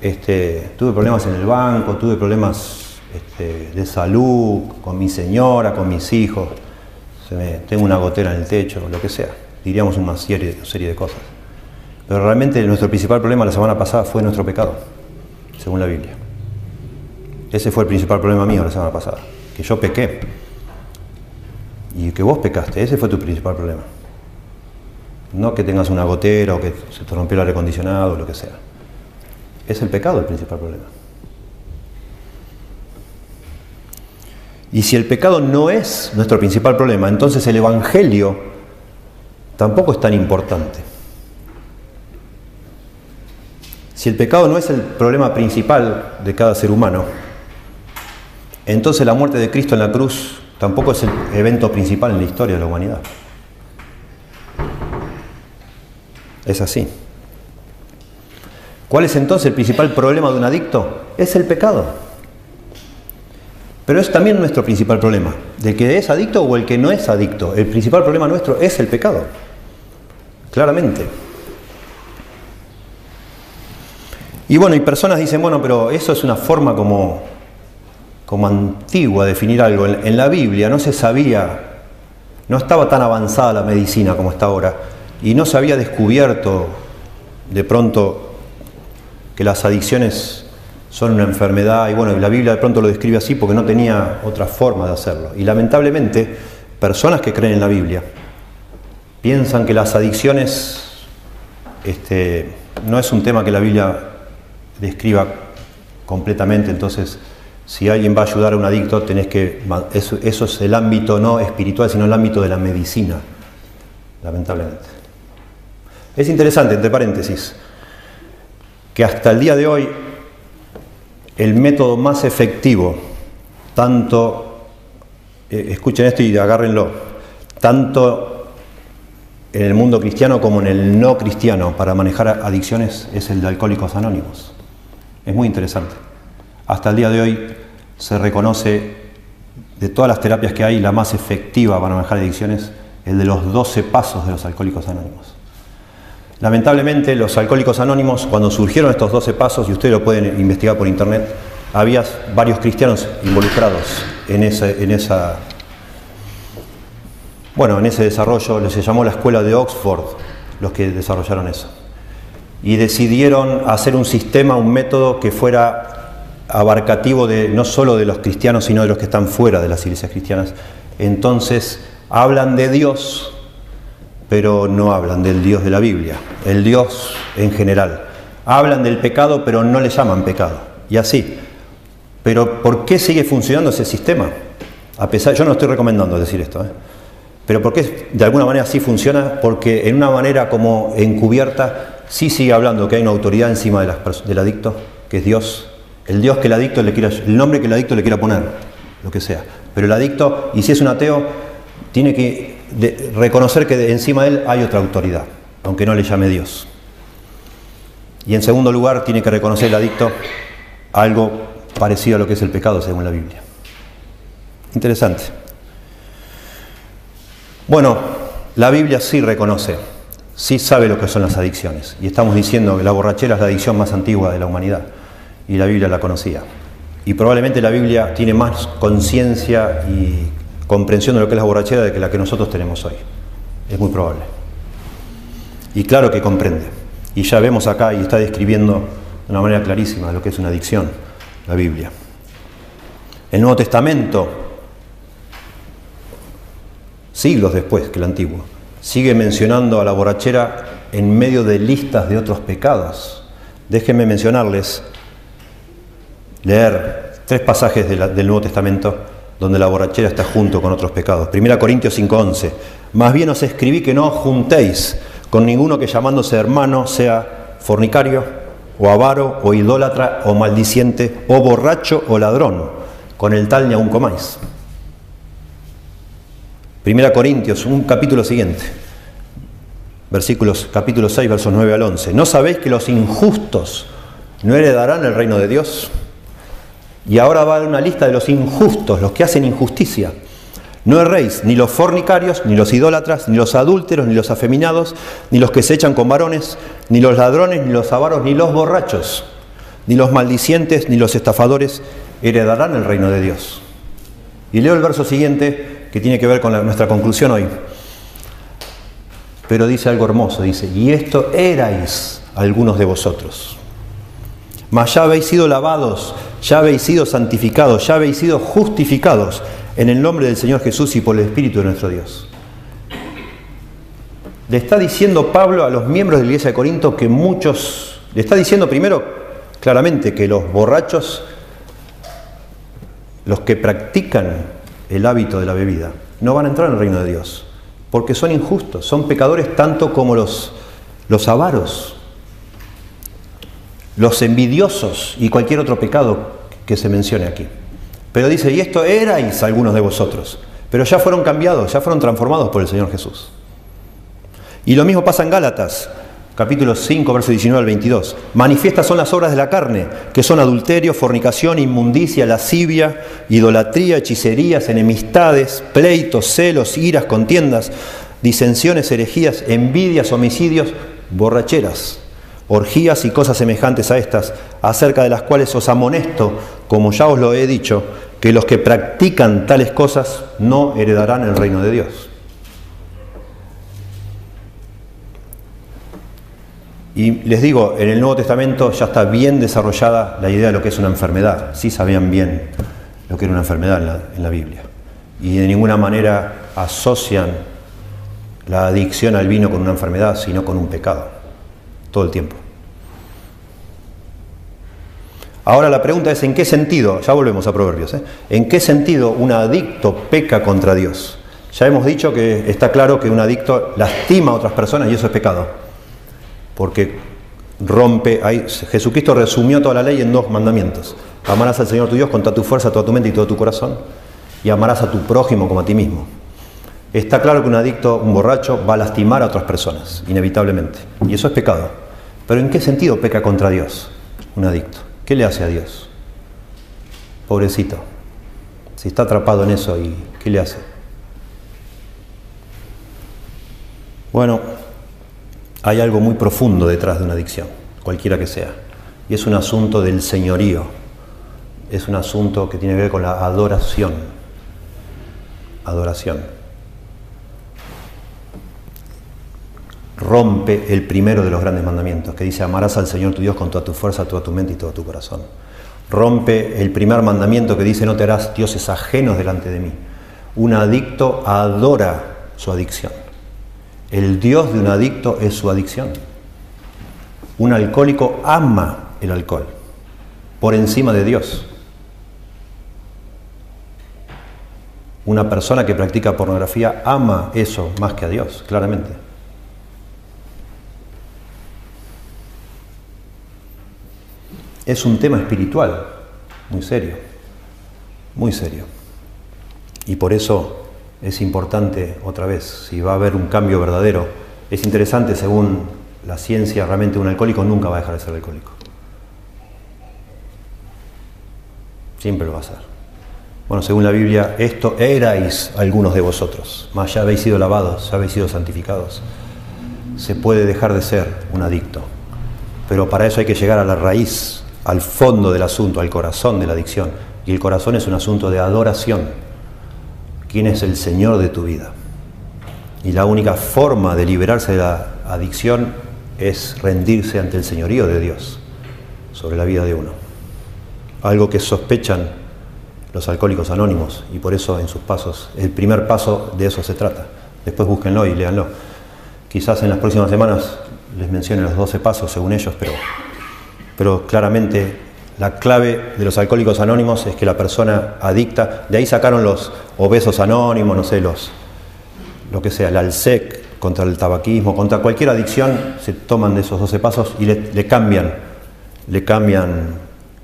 este, tuve problemas en el banco, tuve problemas este, de salud con mi señora, con mis hijos, me, tengo una gotera en el techo, lo que sea. Diríamos una serie de cosas. Pero realmente nuestro principal problema la semana pasada fue nuestro pecado, según la Biblia. Ese fue el principal problema mío la semana pasada, que yo pequé. Y que vos pecaste, ese fue tu principal problema. No que tengas una gotera o que se te rompió el aire acondicionado o lo que sea. Es el pecado el principal problema. Y si el pecado no es nuestro principal problema, entonces el Evangelio tampoco es tan importante. Si el pecado no es el problema principal de cada ser humano, entonces la muerte de Cristo en la cruz tampoco es el evento principal en la historia de la humanidad. Es así. ¿Cuál es entonces el principal problema de un adicto? Es el pecado. Pero es también nuestro principal problema, del que es adicto o el que no es adicto. El principal problema nuestro es el pecado. Claramente. Y bueno, y personas dicen, bueno, pero eso es una forma como, como antigua de definir algo. En, en la Biblia no se sabía, no estaba tan avanzada la medicina como está ahora, y no se había descubierto de pronto que las adicciones son una enfermedad, y bueno, la Biblia de pronto lo describe así porque no tenía otra forma de hacerlo. Y lamentablemente, personas que creen en la Biblia piensan que las adicciones este, no es un tema que la Biblia describa completamente, entonces si alguien va a ayudar a un adicto, tenés que, eso, es el ámbito no espiritual, sino el ámbito de la medicina, lamentablemente. Es interesante, entre paréntesis, que hasta el día de hoy el método más efectivo, tanto, eh, escuchen esto y agárrenlo, tanto en el mundo cristiano como en el no cristiano para manejar adicciones es el de Alcohólicos Anónimos. Es muy interesante. Hasta el día de hoy se reconoce de todas las terapias que hay, la más efectiva para manejar adicciones, el de los 12 pasos de los Alcohólicos Anónimos. Lamentablemente los Alcohólicos Anónimos, cuando surgieron estos 12 pasos, y ustedes lo pueden investigar por internet, había varios cristianos involucrados en esa, en esa bueno, en ese desarrollo se llamó la Escuela de Oxford, los que desarrollaron eso. Y decidieron hacer un sistema, un método que fuera abarcativo de, no solo de los cristianos, sino de los que están fuera de las iglesias cristianas. Entonces, hablan de Dios, pero no hablan del Dios de la Biblia, el Dios en general. Hablan del pecado, pero no le llaman pecado. Y así, Pero ¿por qué sigue funcionando ese sistema? A pesar, yo no estoy recomendando decir esto, ¿eh? pero ¿por qué de alguna manera sí funciona? Porque en una manera como encubierta sí sigue hablando que hay una autoridad encima de las, del adicto, que es Dios, el Dios que el adicto le quiera, el nombre que el adicto le quiera poner, lo que sea. Pero el adicto, y si es un ateo, tiene que reconocer que encima de él hay otra autoridad, aunque no le llame Dios. Y en segundo lugar, tiene que reconocer el adicto algo parecido a lo que es el pecado según la Biblia. Interesante. Bueno, la Biblia sí reconoce, sí sabe lo que son las adicciones. Y estamos diciendo que la borrachera es la adicción más antigua de la humanidad. Y la Biblia la conocía. Y probablemente la Biblia tiene más conciencia y comprensión de lo que es la borrachera de que la que nosotros tenemos hoy. Es muy probable. Y claro que comprende. Y ya vemos acá y está describiendo de una manera clarísima lo que es una adicción, la Biblia. El Nuevo Testamento, siglos después que el Antiguo, sigue mencionando a la borrachera en medio de listas de otros pecados. Déjenme mencionarles, leer tres pasajes del Nuevo Testamento donde la borrachera está junto con otros pecados. 1 Corintios 5:11. Más bien os escribí que no juntéis con ninguno que llamándose hermano sea fornicario, o avaro, o idólatra, o maldiciente, o borracho, o ladrón. Con el tal ni aun comáis. 1 Corintios, un capítulo siguiente. Versículos, capítulo 6, versos 9 al 11. ¿No sabéis que los injustos no heredarán el reino de Dios? Y ahora va a dar una lista de los injustos, los que hacen injusticia. No erréis ni los fornicarios, ni los idólatras, ni los adúlteros, ni los afeminados, ni los que se echan con varones, ni los ladrones, ni los avaros, ni los borrachos, ni los maldicientes, ni los estafadores heredarán el reino de Dios. Y leo el verso siguiente que tiene que ver con nuestra conclusión hoy. Pero dice algo hermoso, dice, y esto erais algunos de vosotros. Mas ya habéis sido lavados, ya habéis sido santificados, ya habéis sido justificados en el nombre del Señor Jesús y por el Espíritu de nuestro Dios. Le está diciendo Pablo a los miembros de la iglesia de Corinto que muchos, le está diciendo primero claramente que los borrachos, los que practican el hábito de la bebida, no van a entrar en el reino de Dios, porque son injustos, son pecadores tanto como los, los avaros, los envidiosos y cualquier otro pecado que se mencione aquí. Pero dice, y esto erais algunos de vosotros, pero ya fueron cambiados, ya fueron transformados por el Señor Jesús. Y lo mismo pasa en Gálatas, capítulo 5, verso 19 al 22. Manifiestas son las obras de la carne, que son adulterio, fornicación, inmundicia, lascivia, idolatría, hechicerías, enemistades, pleitos, celos, iras, contiendas, disensiones, herejías, envidias, homicidios, borracheras orgías y cosas semejantes a estas, acerca de las cuales os amonesto, como ya os lo he dicho, que los que practican tales cosas no heredarán el reino de Dios. Y les digo, en el Nuevo Testamento ya está bien desarrollada la idea de lo que es una enfermedad. Sí sabían bien lo que era una enfermedad en la, en la Biblia. Y de ninguna manera asocian la adicción al vino con una enfermedad, sino con un pecado todo el tiempo. Ahora la pregunta es, ¿en qué sentido? Ya volvemos a Proverbios. ¿eh? ¿En qué sentido un adicto peca contra Dios? Ya hemos dicho que está claro que un adicto lastima a otras personas y eso es pecado. Porque rompe, Jesucristo resumió toda la ley en dos mandamientos. Amarás al Señor tu Dios con toda tu fuerza, toda tu mente y todo tu corazón. Y amarás a tu prójimo como a ti mismo. Está claro que un adicto, un borracho, va a lastimar a otras personas, inevitablemente. Y eso es pecado. Pero ¿en qué sentido peca contra Dios un adicto? ¿Qué le hace a Dios? Pobrecito. Si está atrapado en eso, ¿y qué le hace? Bueno, hay algo muy profundo detrás de una adicción, cualquiera que sea. Y es un asunto del señorío. Es un asunto que tiene que ver con la adoración. Adoración. Rompe el primero de los grandes mandamientos, que dice, amarás al Señor tu Dios con toda tu fuerza, toda tu mente y todo tu corazón. Rompe el primer mandamiento que dice, no te harás dioses ajenos delante de mí. Un adicto adora su adicción. El Dios de un adicto es su adicción. Un alcohólico ama el alcohol por encima de Dios. Una persona que practica pornografía ama eso más que a Dios, claramente. Es un tema espiritual, muy serio, muy serio. Y por eso es importante, otra vez, si va a haber un cambio verdadero, es interesante, según la ciencia, realmente un alcohólico nunca va a dejar de ser alcohólico. Siempre lo va a ser. Bueno, según la Biblia, esto erais algunos de vosotros, mas ya habéis sido lavados, ya habéis sido santificados. Se puede dejar de ser un adicto, pero para eso hay que llegar a la raíz, al fondo del asunto, al corazón de la adicción. Y el corazón es un asunto de adoración. ¿Quién es el Señor de tu vida? Y la única forma de liberarse de la adicción es rendirse ante el señorío de Dios sobre la vida de uno. Algo que sospechan los alcohólicos anónimos y por eso en sus pasos, el primer paso de eso se trata. Después búsquenlo y léanlo. Quizás en las próximas semanas les mencione los 12 pasos según ellos, pero, pero claramente la clave de los alcohólicos anónimos es que la persona adicta, de ahí sacaron los obesos anónimos, no sé, los, lo que sea, el ALSEC, contra el tabaquismo, contra cualquier adicción, se toman de esos 12 pasos y le, cambian, le cambian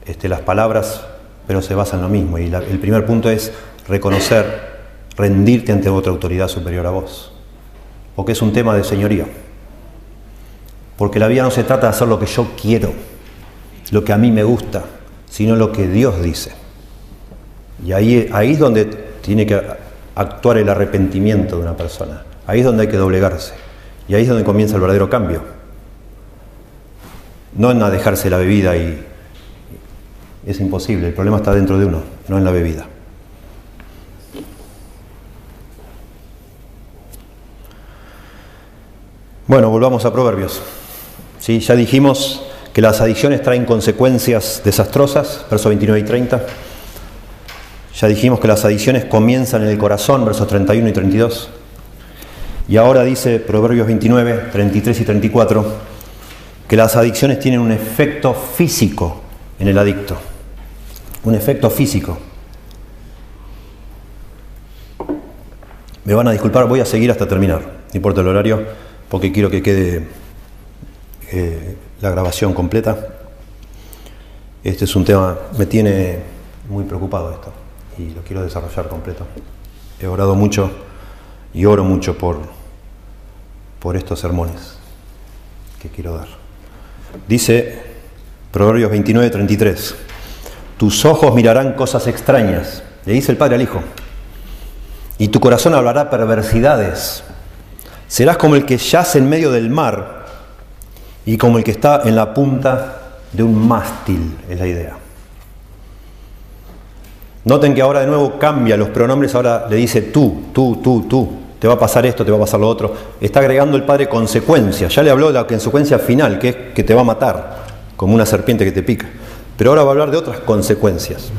este, las palabras, pero se basan en lo mismo. Y el primer punto es reconocer, rendirte ante otra autoridad superior a vos, porque es un tema de señoría. Porque la vida no se trata de hacer lo que yo quiero, lo que a mí me gusta, sino lo que Dios dice. Y ahí, ahí es donde tiene que actuar el arrepentimiento de una persona. Ahí es donde hay que doblegarse. Y ahí es donde comienza el verdadero cambio. No en dejarse la bebida y es imposible. El problema está dentro de uno, no en la bebida. Bueno, volvamos a Proverbios. ¿Sí? Ya dijimos que las adicciones traen consecuencias desastrosas, versos 29 y 30. Ya dijimos que las adicciones comienzan en el corazón, versos 31 y 32. Y ahora dice Proverbios 29, 33 y 34, que las adicciones tienen un efecto físico en el adicto. Un efecto físico. Me van a disculpar, voy a seguir hasta terminar, no importa el horario, porque quiero que quede eh, la grabación completa. Este es un tema, me tiene muy preocupado esto y lo quiero desarrollar completo. He orado mucho y oro mucho por por estos sermones que quiero dar. Dice Proverbios 29, 33, tus ojos mirarán cosas extrañas, le dice el Padre al Hijo, y tu corazón hablará perversidades. Serás como el que yace en medio del mar y como el que está en la punta de un mástil, es la idea. Noten que ahora de nuevo cambia los pronombres, ahora le dice tú, tú, tú, tú te va a pasar esto, te va a pasar lo otro. Está agregando el Padre consecuencias. Ya le habló de la consecuencia final, que es que te va a matar, como una serpiente que te pica. Pero ahora va a hablar de otras consecuencias.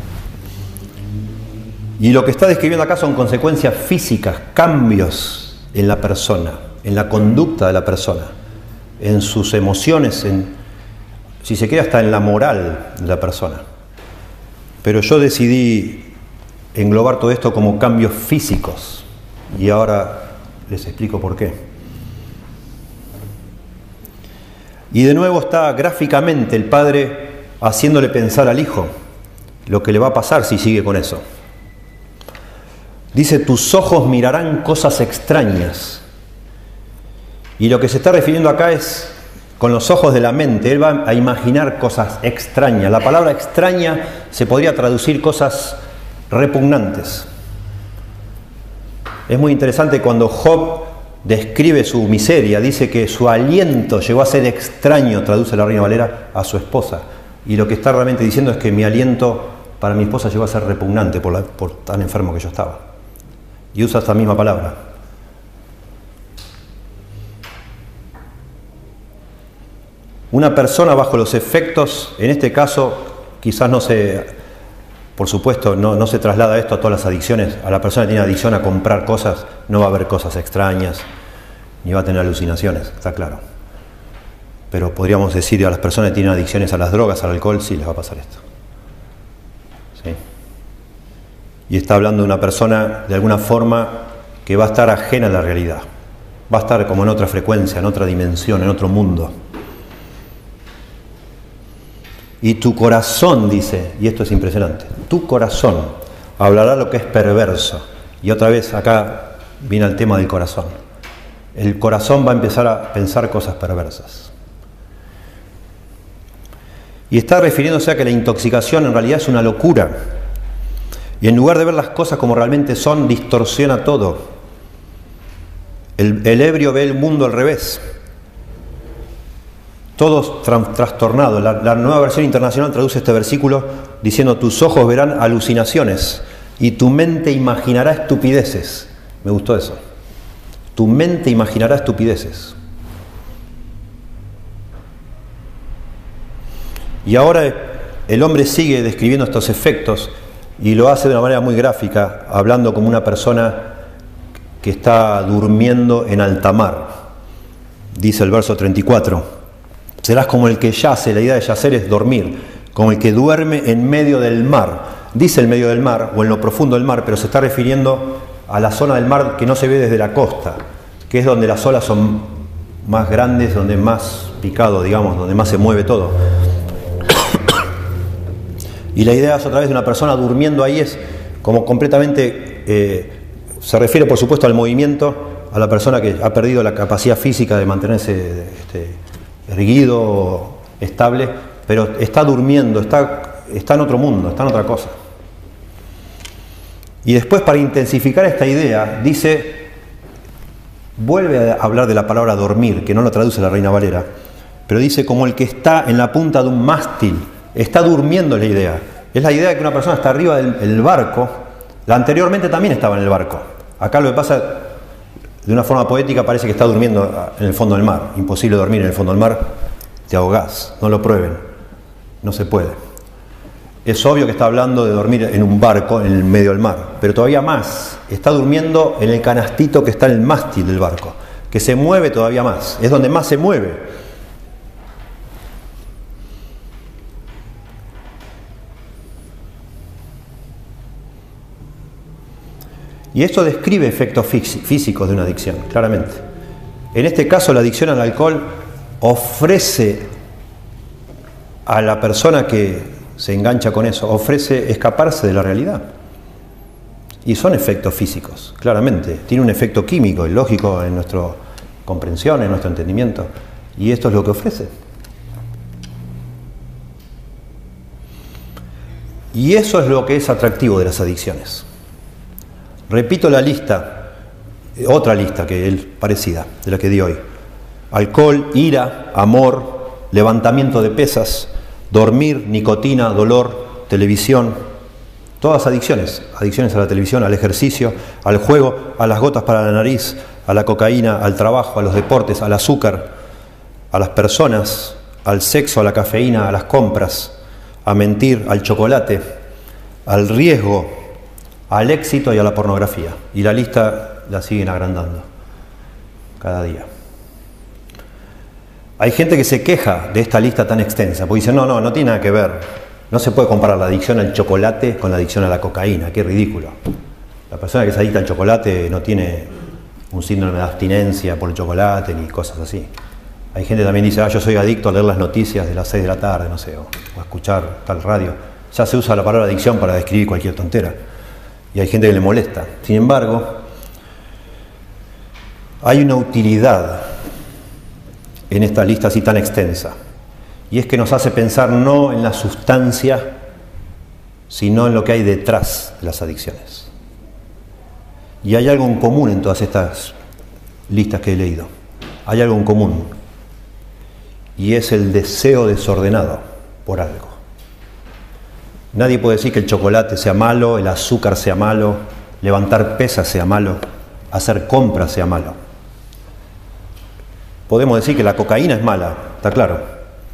Y lo que está describiendo acá son consecuencias físicas, cambios en la persona, en la conducta de la persona, en sus emociones, en, si se quiere, hasta en la moral de la persona. Pero yo decidí englobar todo esto como cambios físicos y ahora les explico por qué. Y de nuevo está gráficamente el padre haciéndole pensar al hijo lo que le va a pasar si sigue con eso. Dice, tus ojos mirarán cosas extrañas. Y lo que se está refiriendo acá es con los ojos de la mente. Él va a imaginar cosas extrañas. La palabra extraña se podría traducir cosas repugnantes. Es muy interesante cuando Job describe su miseria, dice que su aliento llegó a ser extraño, traduce la Reina Valera, a su esposa. Y lo que está realmente diciendo es que mi aliento para mi esposa llegó a ser repugnante por, por tan enfermo que yo estaba. Y usa esta misma palabra. Una persona bajo los efectos, en este caso quizás no se por supuesto, no, se traslada esto a todas las adicciones. A la persona que tiene adicción a comprar cosas, no va a haber cosas extrañas, ni va a tener alucinaciones, está claro. Pero podríamos decir a las personas que tienen adicciones a las drogas, al alcohol, sí les va a pasar esto. y está hablando de una persona de alguna forma que va a estar ajena a la realidad, va a estar como en otra frecuencia, en otra dimensión, en otro mundo. Y tu corazón, dice, y esto es impresionante, tu corazón hablará lo que es perverso. Y otra vez acá viene el tema del corazón. El corazón va a empezar a pensar cosas perversas. Y está refiriéndose a que la intoxicación en realidad es una locura. Y en lugar de ver las cosas como realmente son, distorsiona todo. El, ebrio ve el mundo al revés. Todo trastornado. la nueva versión internacional traduce este versículo diciendo, tus ojos verán alucinaciones y tu mente imaginará estupideces. Me gustó eso. Tu mente imaginará estupideces. Y ahora el hombre sigue describiendo estos efectos y lo hace de una manera muy gráfica, hablando como una persona que está durmiendo en alta mar. Dice el verso 34. Serás como el que yace, la idea de yacer es dormir, como el que duerme en medio del mar. Dice el medio del mar o en lo profundo del mar, pero se está refiriendo a la zona del mar que no se ve desde la costa, que es donde las olas son más grandes, donde más picado, digamos, donde más se mueve todo. [coughs] Y la idea es otra vez de una persona durmiendo ahí es como completamente, eh, se refiere por supuesto al movimiento, a la persona que ha perdido la capacidad física de mantenerse este, erguido, estable, pero está durmiendo, está, está en otro mundo, está en otra cosa. Y después para intensificar esta idea, dice, vuelve a hablar de la palabra dormir, que no lo traduce la Reina Valera, pero dice como el que está en la punta de un mástil, está durmiendo la idea. Es la idea de que una persona está arriba del barco, la anteriormente también estaba en el barco. Acá lo que pasa, de una forma poética, parece que está durmiendo en el fondo del mar. Imposible dormir en el fondo del mar, te ahogás, no lo prueben, no se puede. Es obvio que está hablando de dormir en un barco en el medio del mar, pero todavía más, está durmiendo en el canastito que está en el mástil del barco, que se mueve todavía más, es donde más se mueve. Y esto describe efectos físicos de una adicción, claramente. En este caso, la adicción al alcohol ofrece a la persona que se engancha con eso, ofrece escaparse de la realidad. Y son efectos físicos, claramente. Tiene un efecto químico y lógico en nuestra comprensión, en nuestro entendimiento. Y esto es lo que ofrece. Y eso es lo que es atractivo de las adicciones. Repito la lista, otra lista que es parecida de la que di hoy. Alcohol, ira, amor, levantamiento de pesas, dormir, nicotina, dolor, televisión, todas adicciones, adicciones a la televisión, al ejercicio, al juego, a las gotas para la nariz, a la cocaína, al trabajo, a los deportes, al azúcar, a las personas, al sexo, a la cafeína, a las compras, a mentir, al chocolate, al riesgo, al éxito y a la pornografía. Y la lista la siguen agrandando cada día. Hay gente que se queja de esta lista tan extensa, porque dice, no, no, no tiene nada que ver. No se puede comparar la adicción al chocolate con la adicción a la cocaína, qué ridículo. La persona que se adicta al chocolate no tiene un síndrome de abstinencia por el chocolate ni cosas así. Hay gente que también dice, ah, yo soy adicto a leer las noticias de las 6 de la tarde, no sé, o, a escuchar tal radio. Ya se usa la palabra adicción para describir cualquier tontera. Y hay gente que le molesta. Sin embargo, hay una utilidad en esta lista así tan extensa. Y es que nos hace pensar no en la sustancia, sino en lo que hay detrás de las adicciones. Y hay algo en común en todas estas listas que he leído. Hay algo en común. Y es el deseo desordenado por algo. Nadie puede decir que el chocolate sea malo, el azúcar sea malo, levantar pesas sea malo, hacer compras sea malo. Podemos decir que la cocaína es mala, está claro.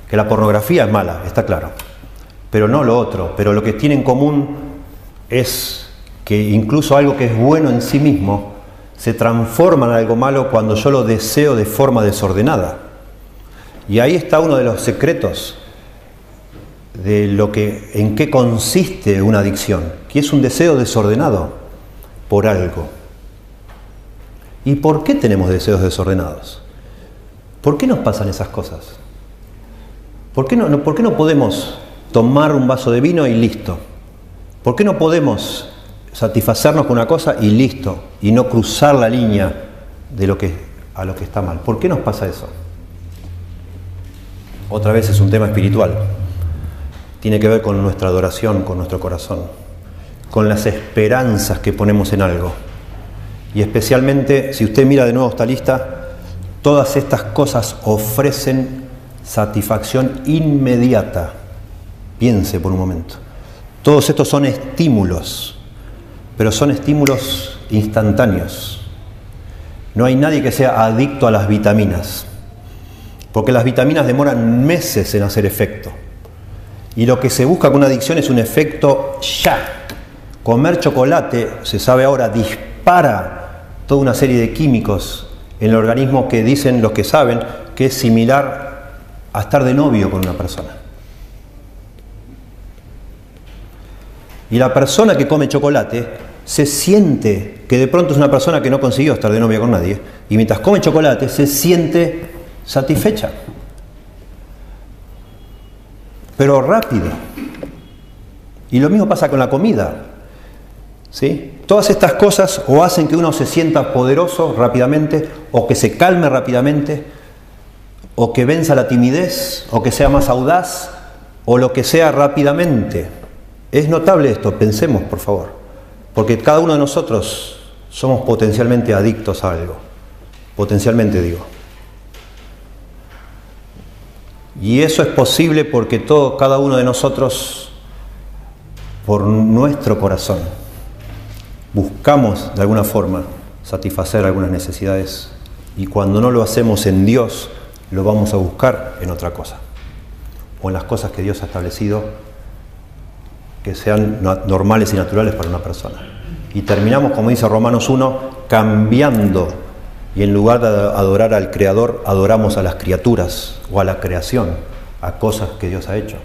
Que la pornografía es mala, está claro. Pero no lo otro. Pero lo que tiene en común es que incluso algo que es bueno en sí mismo se transforma en algo malo cuando yo lo deseo de forma desordenada. Y ahí está uno de los secretos de lo que, en qué consiste una adicción, que es un deseo desordenado por algo. ¿Y por qué tenemos deseos desordenados? ¿Por qué nos pasan esas cosas? ¿Por qué no, ¿por qué no podemos tomar un vaso de vino y listo? ¿Por qué no podemos satisfacernos con una cosa y listo? Y no cruzar la línea de lo que, a lo que está mal. ¿Por qué nos pasa eso? Otra vez es un tema espiritual. Tiene que ver con nuestra adoración, con nuestro corazón, con las esperanzas que ponemos en algo. Y especialmente, si usted mira de nuevo esta lista, todas estas cosas ofrecen satisfacción inmediata. Piense por un momento. Todos estos son estímulos, pero son estímulos instantáneos. No hay nadie que sea adicto a las vitaminas, porque las vitaminas demoran meses en hacer efecto. Y lo que se busca con una adicción es un efecto ya. Comer chocolate, se sabe ahora, dispara toda una serie de químicos en el organismo que dicen los que saben que es similar a estar de novio con una persona. Y la persona que come chocolate se siente que de pronto es una persona que no consiguió estar de novio con nadie, y mientras come chocolate se siente satisfecha. Pero rápido. Y lo mismo pasa con la comida. ¿Sí? Todas estas cosas o hacen que uno se sienta poderoso rápidamente, o que se calme rápidamente, o que venza la timidez, o que sea más audaz, o lo que sea rápidamente. Es notable esto, pensemos por favor, porque cada uno de nosotros somos potencialmente adictos a algo, potencialmente digo. Y eso es posible porque todo, cada uno de nosotros, por nuestro corazón, buscamos de alguna forma satisfacer algunas necesidades y cuando no lo hacemos en Dios, lo vamos a buscar en otra cosa o en las cosas que Dios ha establecido que sean normales y naturales para una persona. Y terminamos, como dice Romanos 1, cambiando y en lugar de adorar al Creador, adoramos a las criaturas o a la creación, a cosas que Dios ha hecho.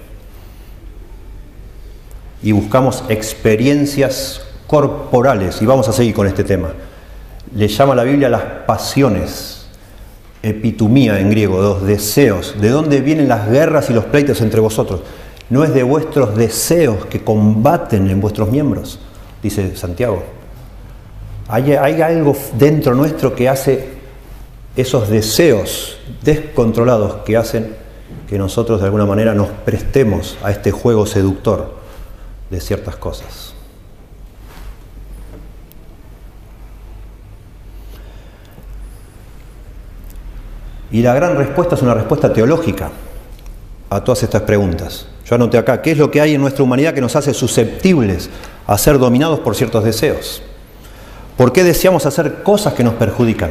Y buscamos experiencias corporales, y vamos a seguir con este tema. Le llama la Biblia las pasiones, epitumía en griego, los deseos. ¿De dónde vienen las guerras y los pleitos entre vosotros? No es de vuestros deseos que combaten en vuestros miembros, dice Santiago. Hay, algo dentro nuestro que hace esos deseos descontrolados que hacen que nosotros de alguna manera nos prestemos a este juego seductor de ciertas cosas. Y la gran respuesta es una respuesta teológica a todas estas preguntas. Yo anoté acá, ¿qué es lo que hay en nuestra humanidad que nos hace susceptibles a ser dominados por ciertos deseos? ¿Por qué deseamos hacer cosas que nos perjudican?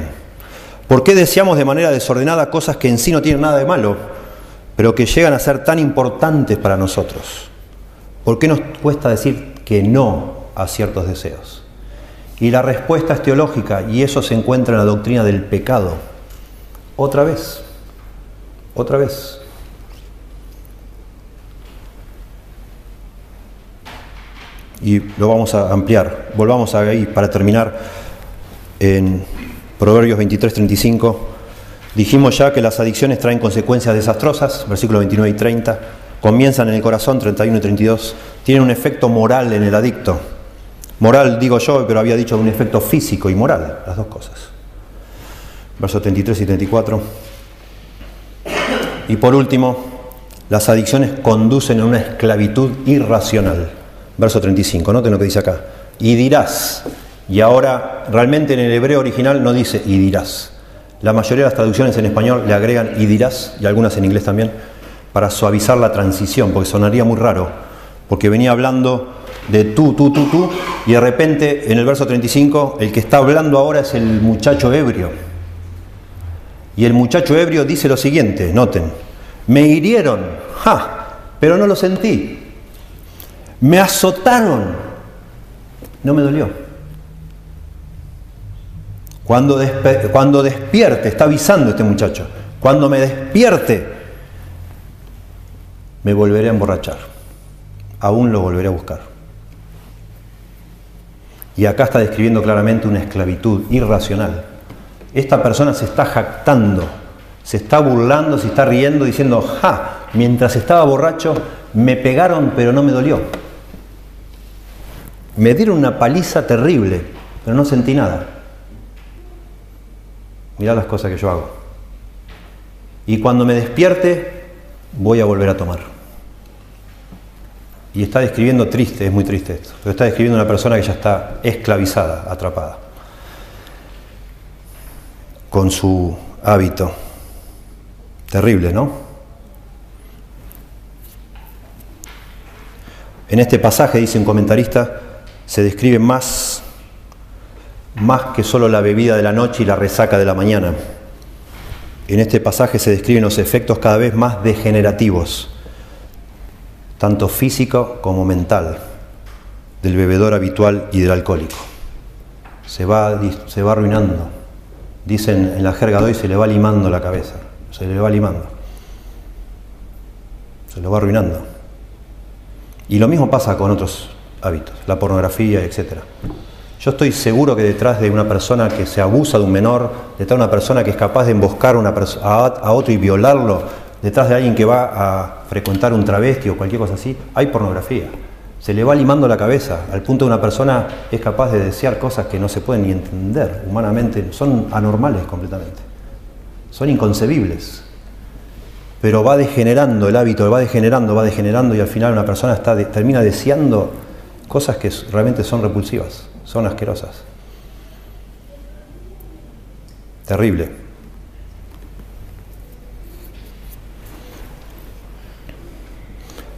¿Por qué deseamos de manera desordenada cosas que en sí no tienen nada de malo, pero que llegan a ser tan importantes para nosotros? ¿Por qué nos cuesta decir que no a ciertos deseos? Y la respuesta es teológica y eso se encuentra en la doctrina del pecado otra vez, otra vez. Y lo vamos a ampliar. Volvamos ahí para terminar en Proverbios 23, 35. Dijimos ya que las adicciones traen consecuencias desastrosas, versículos 29 y 30. Comienzan en el corazón, 31 y 32. Tienen un efecto moral en el adicto. Moral, digo yo, pero había dicho un efecto físico y moral, las dos cosas versos 33 y 34. Y por último, las adicciones conducen a una esclavitud irracional. Verso 35, noten lo que dice acá. Y dirás, y ahora realmente en el hebreo original no dice y dirás. La mayoría de las traducciones en español le agregan y dirás, y algunas en inglés también, para suavizar la transición, porque sonaría muy raro, porque venía hablando de tú, tú, tú, tú, y de repente en el verso 35 el que está hablando ahora es el muchacho ebrio y el muchacho ebrio dice lo siguiente, noten, me hirieron, ja, pero no lo sentí. Me azotaron, no me dolió. Cuando, despierte, está avisando este muchacho, cuando me despierte, me volveré a emborrachar. aún lo volveré a buscar. Y acá está describiendo claramente una esclavitud irracional. Esta persona se está jactando, se está burlando, se está riendo, diciendo, ja, mientras estaba borracho me pegaron pero no me dolió. Me dieron una paliza terrible, pero no sentí nada. Mirá las cosas que yo hago. Y cuando me despierte, voy a volver a tomar. Y está describiendo triste, es muy triste esto, pero está describiendo una persona que ya está esclavizada, atrapada, con su hábito. Terrible, ¿no? En este pasaje, dice un comentarista, se describe más, más que solo la bebida de la noche y la resaca de la mañana. En este pasaje se describen los efectos cada vez más degenerativos tanto físico como mental, del bebedor habitual y del alcohólico. Se va, se va arruinando. Dicen en la jerga de hoy se le va limando la cabeza, se le va limando. Se lo va arruinando. Y lo mismo pasa con otros hábitos, la pornografía, etc. Yo estoy seguro que detrás de una persona que se abusa de un menor, detrás de una persona que es capaz de emboscar a otro y violarlo, detrás de alguien que va a frecuentar un travesti o cualquier cosa así, hay pornografía. Se le va limando la cabeza, al punto de una persona es capaz de desear cosas que no se pueden ni entender humanamente, son anormales completamente, son inconcebibles. Pero va degenerando el hábito, va degenerando, va degenerando y al final una persona termina deseando cosas que realmente son repulsivas, son asquerosas. Terrible.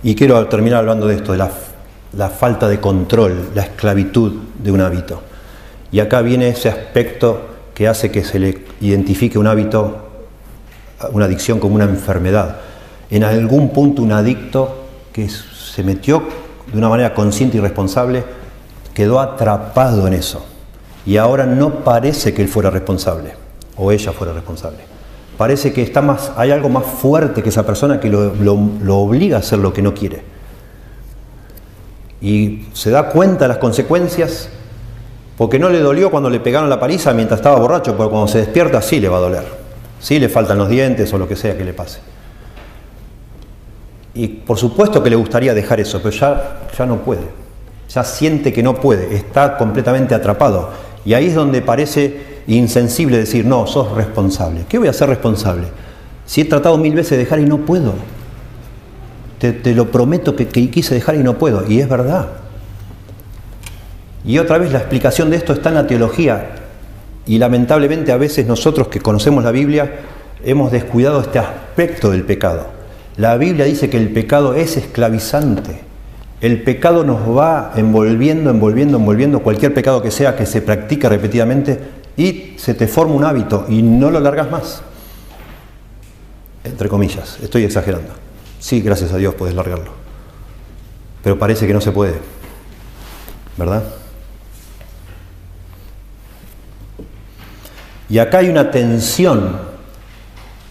Y quiero terminar hablando de esto, de la, falta de control, la esclavitud de un hábito. Y acá viene ese aspecto que hace que se le identifique un hábito, una adicción como una enfermedad. En algún punto un adicto que se metió de una manera consciente y responsable quedó atrapado en eso. Y ahora no parece que él fuera responsable o ella fuera responsable parece que está más, hay algo más fuerte que esa persona que lo, obliga a hacer lo que no quiere. Y se da cuenta de las consecuencias porque no le dolió cuando le pegaron la paliza mientras estaba borracho, pero cuando se despierta sí le va a doler. Sí le faltan los dientes o lo que sea que le pase. Y por supuesto que le gustaría dejar eso, pero ya, ya no puede. Ya siente que no puede, está completamente atrapado. Y ahí es donde parece insensible decir, no, sos responsable. ¿Qué voy a ser responsable? Si he tratado mil veces de dejar y no puedo. Te, lo prometo que, que, quise dejar y no puedo. Y es verdad. Y otra vez la explicación de esto está en la teología. Y lamentablemente a veces nosotros que conocemos la Biblia hemos descuidado este aspecto del pecado. La Biblia dice que el pecado es esclavizante. El pecado nos va envolviendo, envolviendo, envolviendo. Cualquier pecado que sea que se practique repetidamente y se te forma un hábito y no lo largas más. Entre comillas, estoy exagerando. Sí, gracias a Dios puedes largarlo. Pero parece que no se puede. ¿Verdad? Y acá hay una tensión,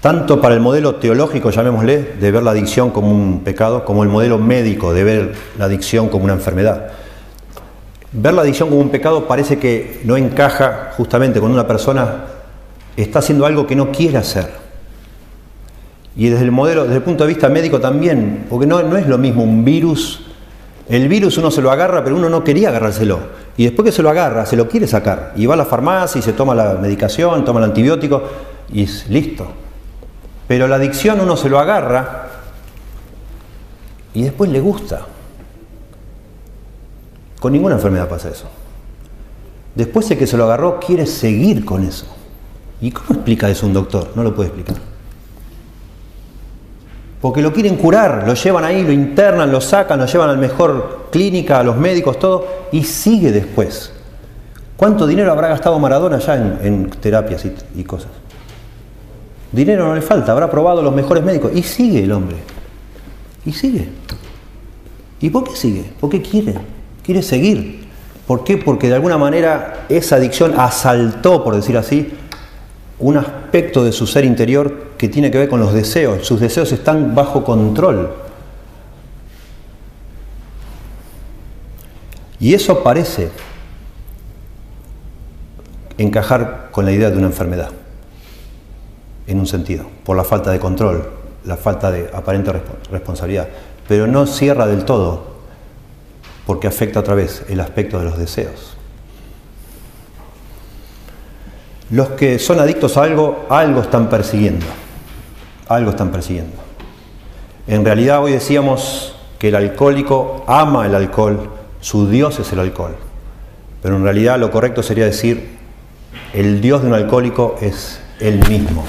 tanto para el modelo teológico, llamémosle, de ver la adicción como un pecado, como el modelo médico de ver la adicción como una enfermedad. Ver la adicción como un pecado parece que no encaja justamente cuando una persona está haciendo algo que no quiere hacer. Y desde el modelo, desde el punto de vista médico también, porque no, no es lo mismo un virus. El virus uno se lo agarra, pero uno no quería agarrárselo. Y después que se lo agarra, se lo quiere sacar. Y va a la farmacia y se toma la medicación, toma el antibiótico y es listo. Pero la adicción uno se lo agarra y después le gusta. Con ninguna enfermedad pasa eso. Después de que se lo agarró, quiere seguir con eso. ¿Y cómo explica eso un doctor? No lo puede explicar. Porque lo quieren curar, lo llevan ahí, lo internan, lo sacan, lo llevan a la mejor clínica, a los médicos, todo, y sigue después. ¿Cuánto dinero habrá gastado Maradona ya en, terapias y cosas? Dinero no le falta, habrá probado los mejores médicos, y sigue el hombre. Y sigue. ¿Y por qué sigue? Porque quiere quiere seguir. ¿Por qué? Porque de alguna manera esa adicción asaltó, por decir así, un aspecto de su ser interior que tiene que ver con los deseos. Sus deseos están bajo control. Y eso parece encajar con la idea de una enfermedad, en un sentido, por la falta de control, la falta de aparente responsabilidad, pero no cierra del todo, porque afecta otra vez el aspecto de los deseos. Los que son adictos a algo, algo están persiguiendo, algo están persiguiendo. En realidad hoy decíamos que el alcohólico ama el alcohol, su Dios es el alcohol, pero en realidad lo correcto sería decir, el Dios de un alcohólico es él mismo.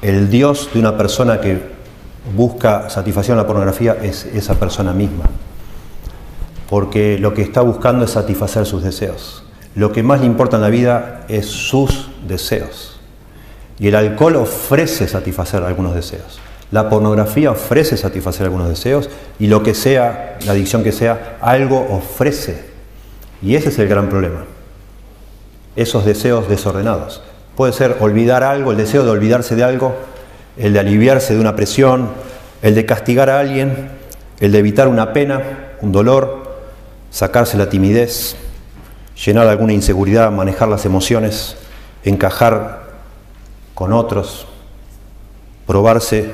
El Dios de una persona que busca satisfacción en la pornografía es esa persona misma. Porque lo que está buscando es satisfacer sus deseos. Lo que más le importa en la vida es sus deseos. Y el alcohol ofrece satisfacer algunos deseos. La pornografía ofrece satisfacer algunos deseos y lo que sea, la adicción que sea, algo ofrece. Y ese es el gran problema. Esos deseos desordenados. Puede ser olvidar algo, el deseo de olvidarse de algo, el de aliviarse de una presión, el de castigar a alguien, el de evitar una pena, un dolor, sacarse la timidez, llenar alguna inseguridad, manejar las emociones, encajar con otros, probarse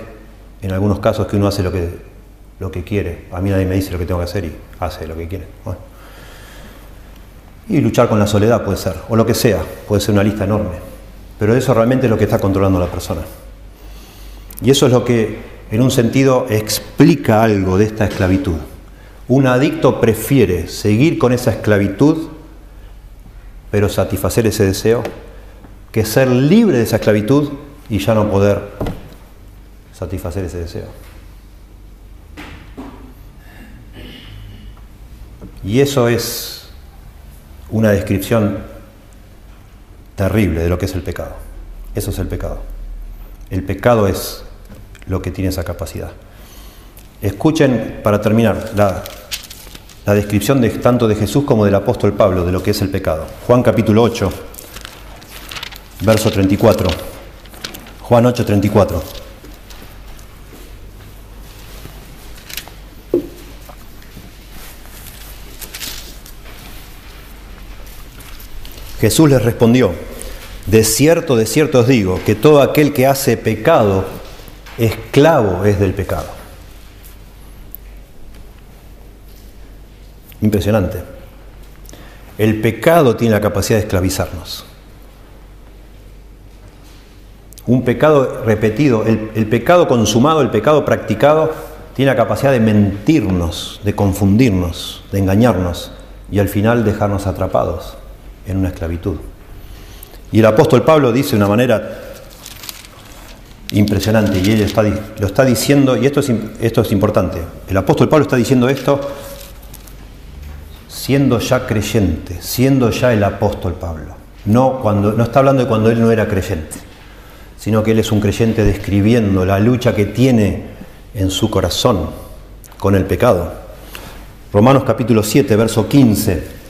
en algunos casos que uno hace lo que, lo que quiere. A mí nadie me dice lo que tengo que hacer y hace lo que quiere. Y luchar con la soledad puede ser, o lo que sea, puede ser una lista enorme. Pero eso realmente es lo que está controlando la persona. Y eso es lo que, en un sentido, explica algo de esta esclavitud. Un adicto prefiere seguir con esa esclavitud, pero satisfacer ese deseo, que ser libre de esa esclavitud y ya no poder satisfacer ese deseo. Y eso es una descripción terrible de lo que es el pecado. Eso es el pecado. El pecado es lo que tiene esa capacidad. Escuchen, para terminar, la, la descripción de, tanto de Jesús como del apóstol Pablo de lo que es el pecado. Juan capítulo 8, verso 34. Juan 8, 34. Jesús les respondió, de cierto, de cierto os digo, que todo aquel que hace pecado, esclavo es del pecado. Impresionante. El pecado tiene la capacidad de esclavizarnos. Un pecado repetido, el, pecado consumado, el pecado practicado, tiene la capacidad de mentirnos, de confundirnos, de engañarnos y al final dejarnos atrapados en una esclavitud. Y el apóstol Pablo dice de una manera impresionante, y él lo está diciendo, y esto es, esto es importante, el apóstol Pablo está diciendo esto siendo ya creyente, siendo ya el apóstol Pablo. No, cuando, no está hablando de cuando él no era creyente, sino que él es un creyente describiendo la lucha que tiene en su corazón con el pecado. Romanos capítulo 7, verso 15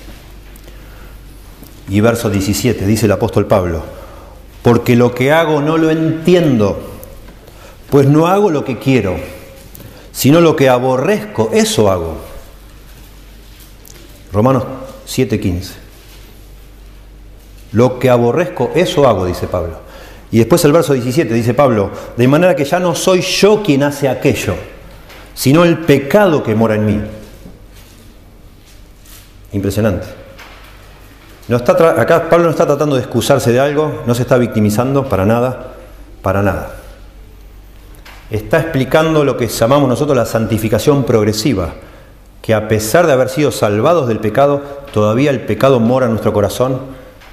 y verso 17, dice el apóstol Pablo, porque lo que hago no lo entiendo, pues no hago lo que quiero, sino lo que aborrezco, eso hago. Romanos 7:15. Lo que aborrezco, eso hago, dice Pablo. Y después el verso 17 dice Pablo, de manera que ya no soy yo quien hace aquello, sino el pecado que mora en mí. Impresionante. No está acá Pablo no está tratando de excusarse de algo, no se está victimizando para nada, para nada. Está explicando lo que llamamos nosotros la santificación progresiva, que a pesar de haber sido salvados del pecado, todavía el pecado mora en nuestro corazón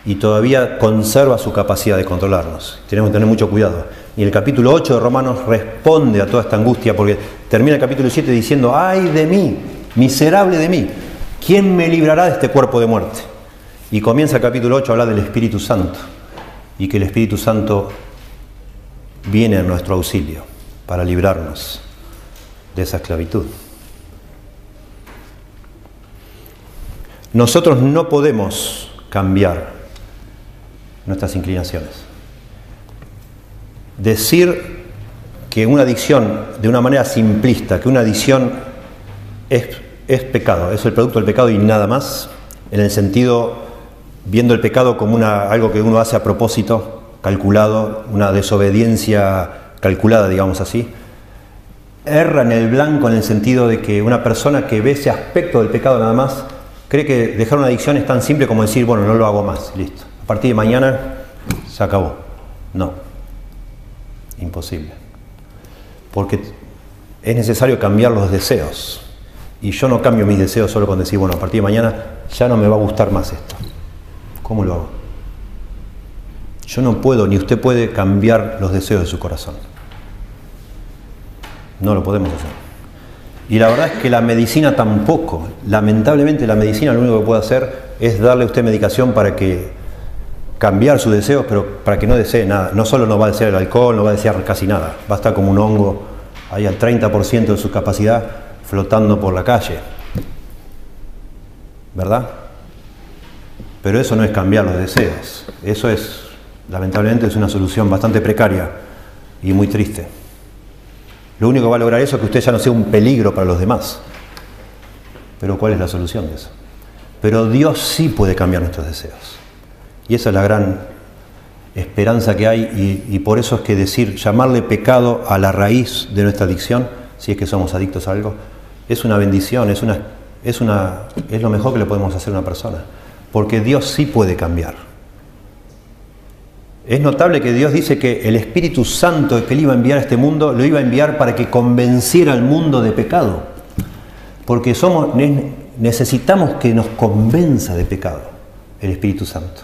y todavía conserva su capacidad de controlarnos. Tenemos que tener mucho cuidado. Y el capítulo 8 de Romanos responde a toda esta angustia porque termina el capítulo 7 diciendo, ay de mí, miserable de mí, ¿quién me librará de este cuerpo de muerte? Y comienza el capítulo 8 a hablar del Espíritu Santo y que el Espíritu Santo viene a nuestro auxilio para librarnos de esa esclavitud. Nosotros no podemos cambiar nuestras inclinaciones. Decir que una adicción, de una manera simplista, que una adicción es, es pecado, es el producto del pecado y nada más, en el sentido, viendo el pecado como una, algo que uno hace a propósito, calculado, una desobediencia calculada, digamos así. Erra en el blanco en el sentido de que una persona que ve ese aspecto del pecado nada más, cree que dejar una adicción es tan simple como decir, bueno, no lo hago más, listo. A partir de mañana se acabó. No, imposible. Porque es necesario cambiar los deseos. Y yo no cambio mis deseos solo con decir, bueno, a partir de mañana ya no me va a gustar más esto. ¿Cómo lo hago? Yo no puedo, ni usted puede cambiar los deseos de su corazón. No lo podemos hacer. Y la verdad es que la medicina tampoco. Lamentablemente la medicina lo único que puede hacer es darle a usted medicación para que cambiar sus deseos, pero para que no desee nada. No solo no va a desear el alcohol, no va a desear casi nada. Va a estar como un hongo ahí al 30% de su capacidad flotando por la calle. ¿Verdad? Pero eso no es cambiar los deseos. Eso es, lamentablemente, es una solución bastante precaria y muy triste. Lo único que va a lograr eso es que usted ya no sea un peligro para los demás. Pero ¿cuál es la solución de eso? Pero Dios sí puede cambiar nuestros deseos. Y esa es la gran esperanza que hay y, por eso es que decir, llamarle pecado a la raíz de nuestra adicción, si es que somos adictos a algo, es una bendición, es, una, es, una, es lo mejor que le podemos hacer a una persona, porque Dios sí puede cambiar. Es notable que Dios dice que el Espíritu Santo que Él iba a enviar a este mundo, lo iba a enviar para que convenciera al mundo de pecado, porque somos, necesitamos que nos convenza de pecado el Espíritu Santo.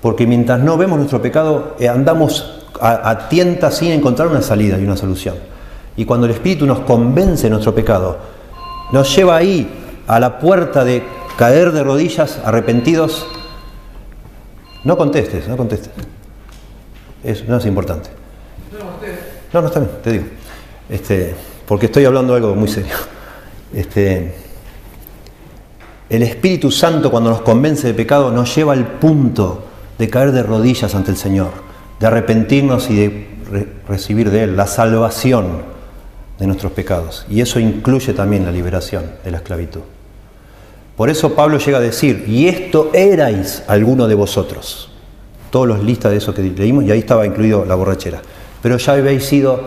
Porque mientras no vemos nuestro pecado, eh, andamos a, a sin encontrar una salida y una solución. Y cuando el Espíritu nos convence de nuestro pecado, nos lleva ahí a la puerta de caer de rodillas arrepentidos. No contestes, no contestes. Eso no es importante. No, no está bien, te digo. Este, porque estoy hablando de algo muy serio. Este, el Espíritu Santo cuando nos convence de pecado nos lleva al punto de caer de rodillas ante el Señor, de arrepentirnos y de re recibir de Él la salvación de nuestros pecados. Y eso incluye también la liberación de la esclavitud. Por eso Pablo llega a decir, y esto erais alguno de vosotros. Todos los listas de eso que leímos, y ahí estaba incluido la borrachera. Pero ya habéis sido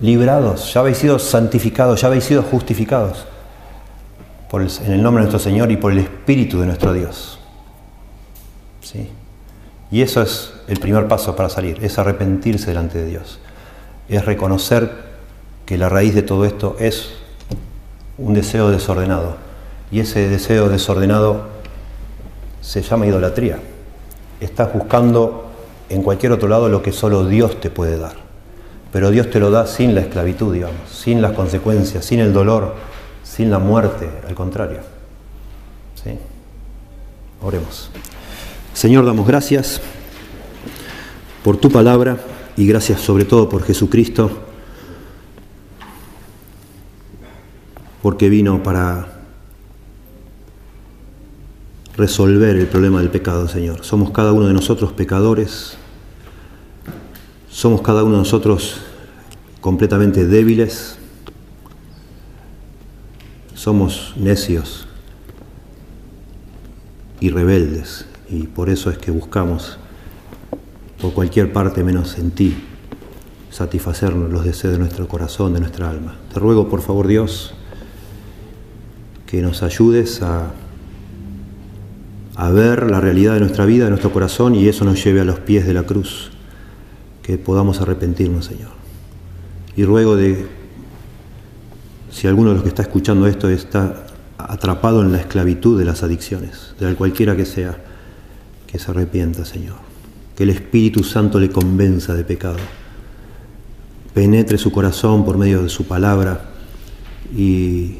librados, ya habéis sido santificados, ya habéis sido justificados en el nombre de nuestro Señor y por el Espíritu de nuestro Dios. ¿Sí? Y eso es el primer paso para salir, es arrepentirse delante de Dios, es reconocer que la raíz de todo esto es un deseo desordenado. Y ese deseo desordenado se llama idolatría. Estás buscando en cualquier otro lado lo que solo Dios te puede dar. Pero Dios te lo da sin la esclavitud, digamos, sin las consecuencias, sin el dolor, sin la muerte, al contrario. ¿Sí? Oremos. Señor, damos gracias por tu palabra y gracias sobre todo por Jesucristo, porque vino para resolver el problema del pecado, Señor. Somos cada uno de nosotros pecadores, somos cada uno de nosotros completamente débiles, somos necios y rebeldes y por eso es que buscamos por cualquier parte menos en ti satisfacer los deseos de nuestro corazón, de nuestra alma. Te ruego, por favor, Dios, que nos ayudes a, a ver la realidad de nuestra vida, de nuestro corazón, y eso nos lleve a los pies de la cruz, que podamos arrepentirnos, Señor. Y ruego de, si alguno de los que está escuchando esto está atrapado en la esclavitud de las adicciones, de cualquiera que sea, que se arrepienta, Señor. Que el Espíritu Santo le convenza de pecado. Penetre su corazón por medio de su palabra y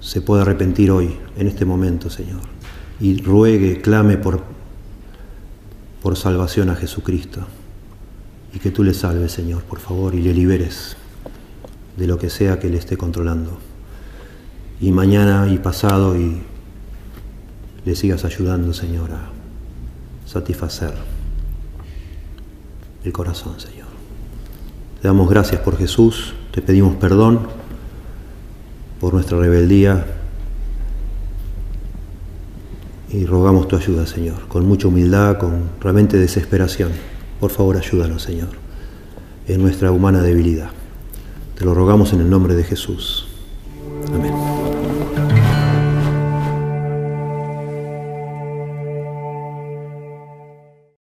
se pueda arrepentir hoy, en este momento, Señor. Y ruegue, clame por, por salvación a Jesucristo. Y que tú le salves, Señor, por favor, y le liberes de lo que sea que le esté controlando. Y mañana y pasado y le sigas ayudando, Señor, a satisfacer el corazón, Señor. Te damos gracias por Jesús, te pedimos perdón por nuestra rebeldía y rogamos tu ayuda, Señor, con mucha humildad, con realmente desesperación. Por favor, ayúdanos, Señor, en nuestra humana debilidad. Te lo rogamos en el nombre de Jesús. Amén.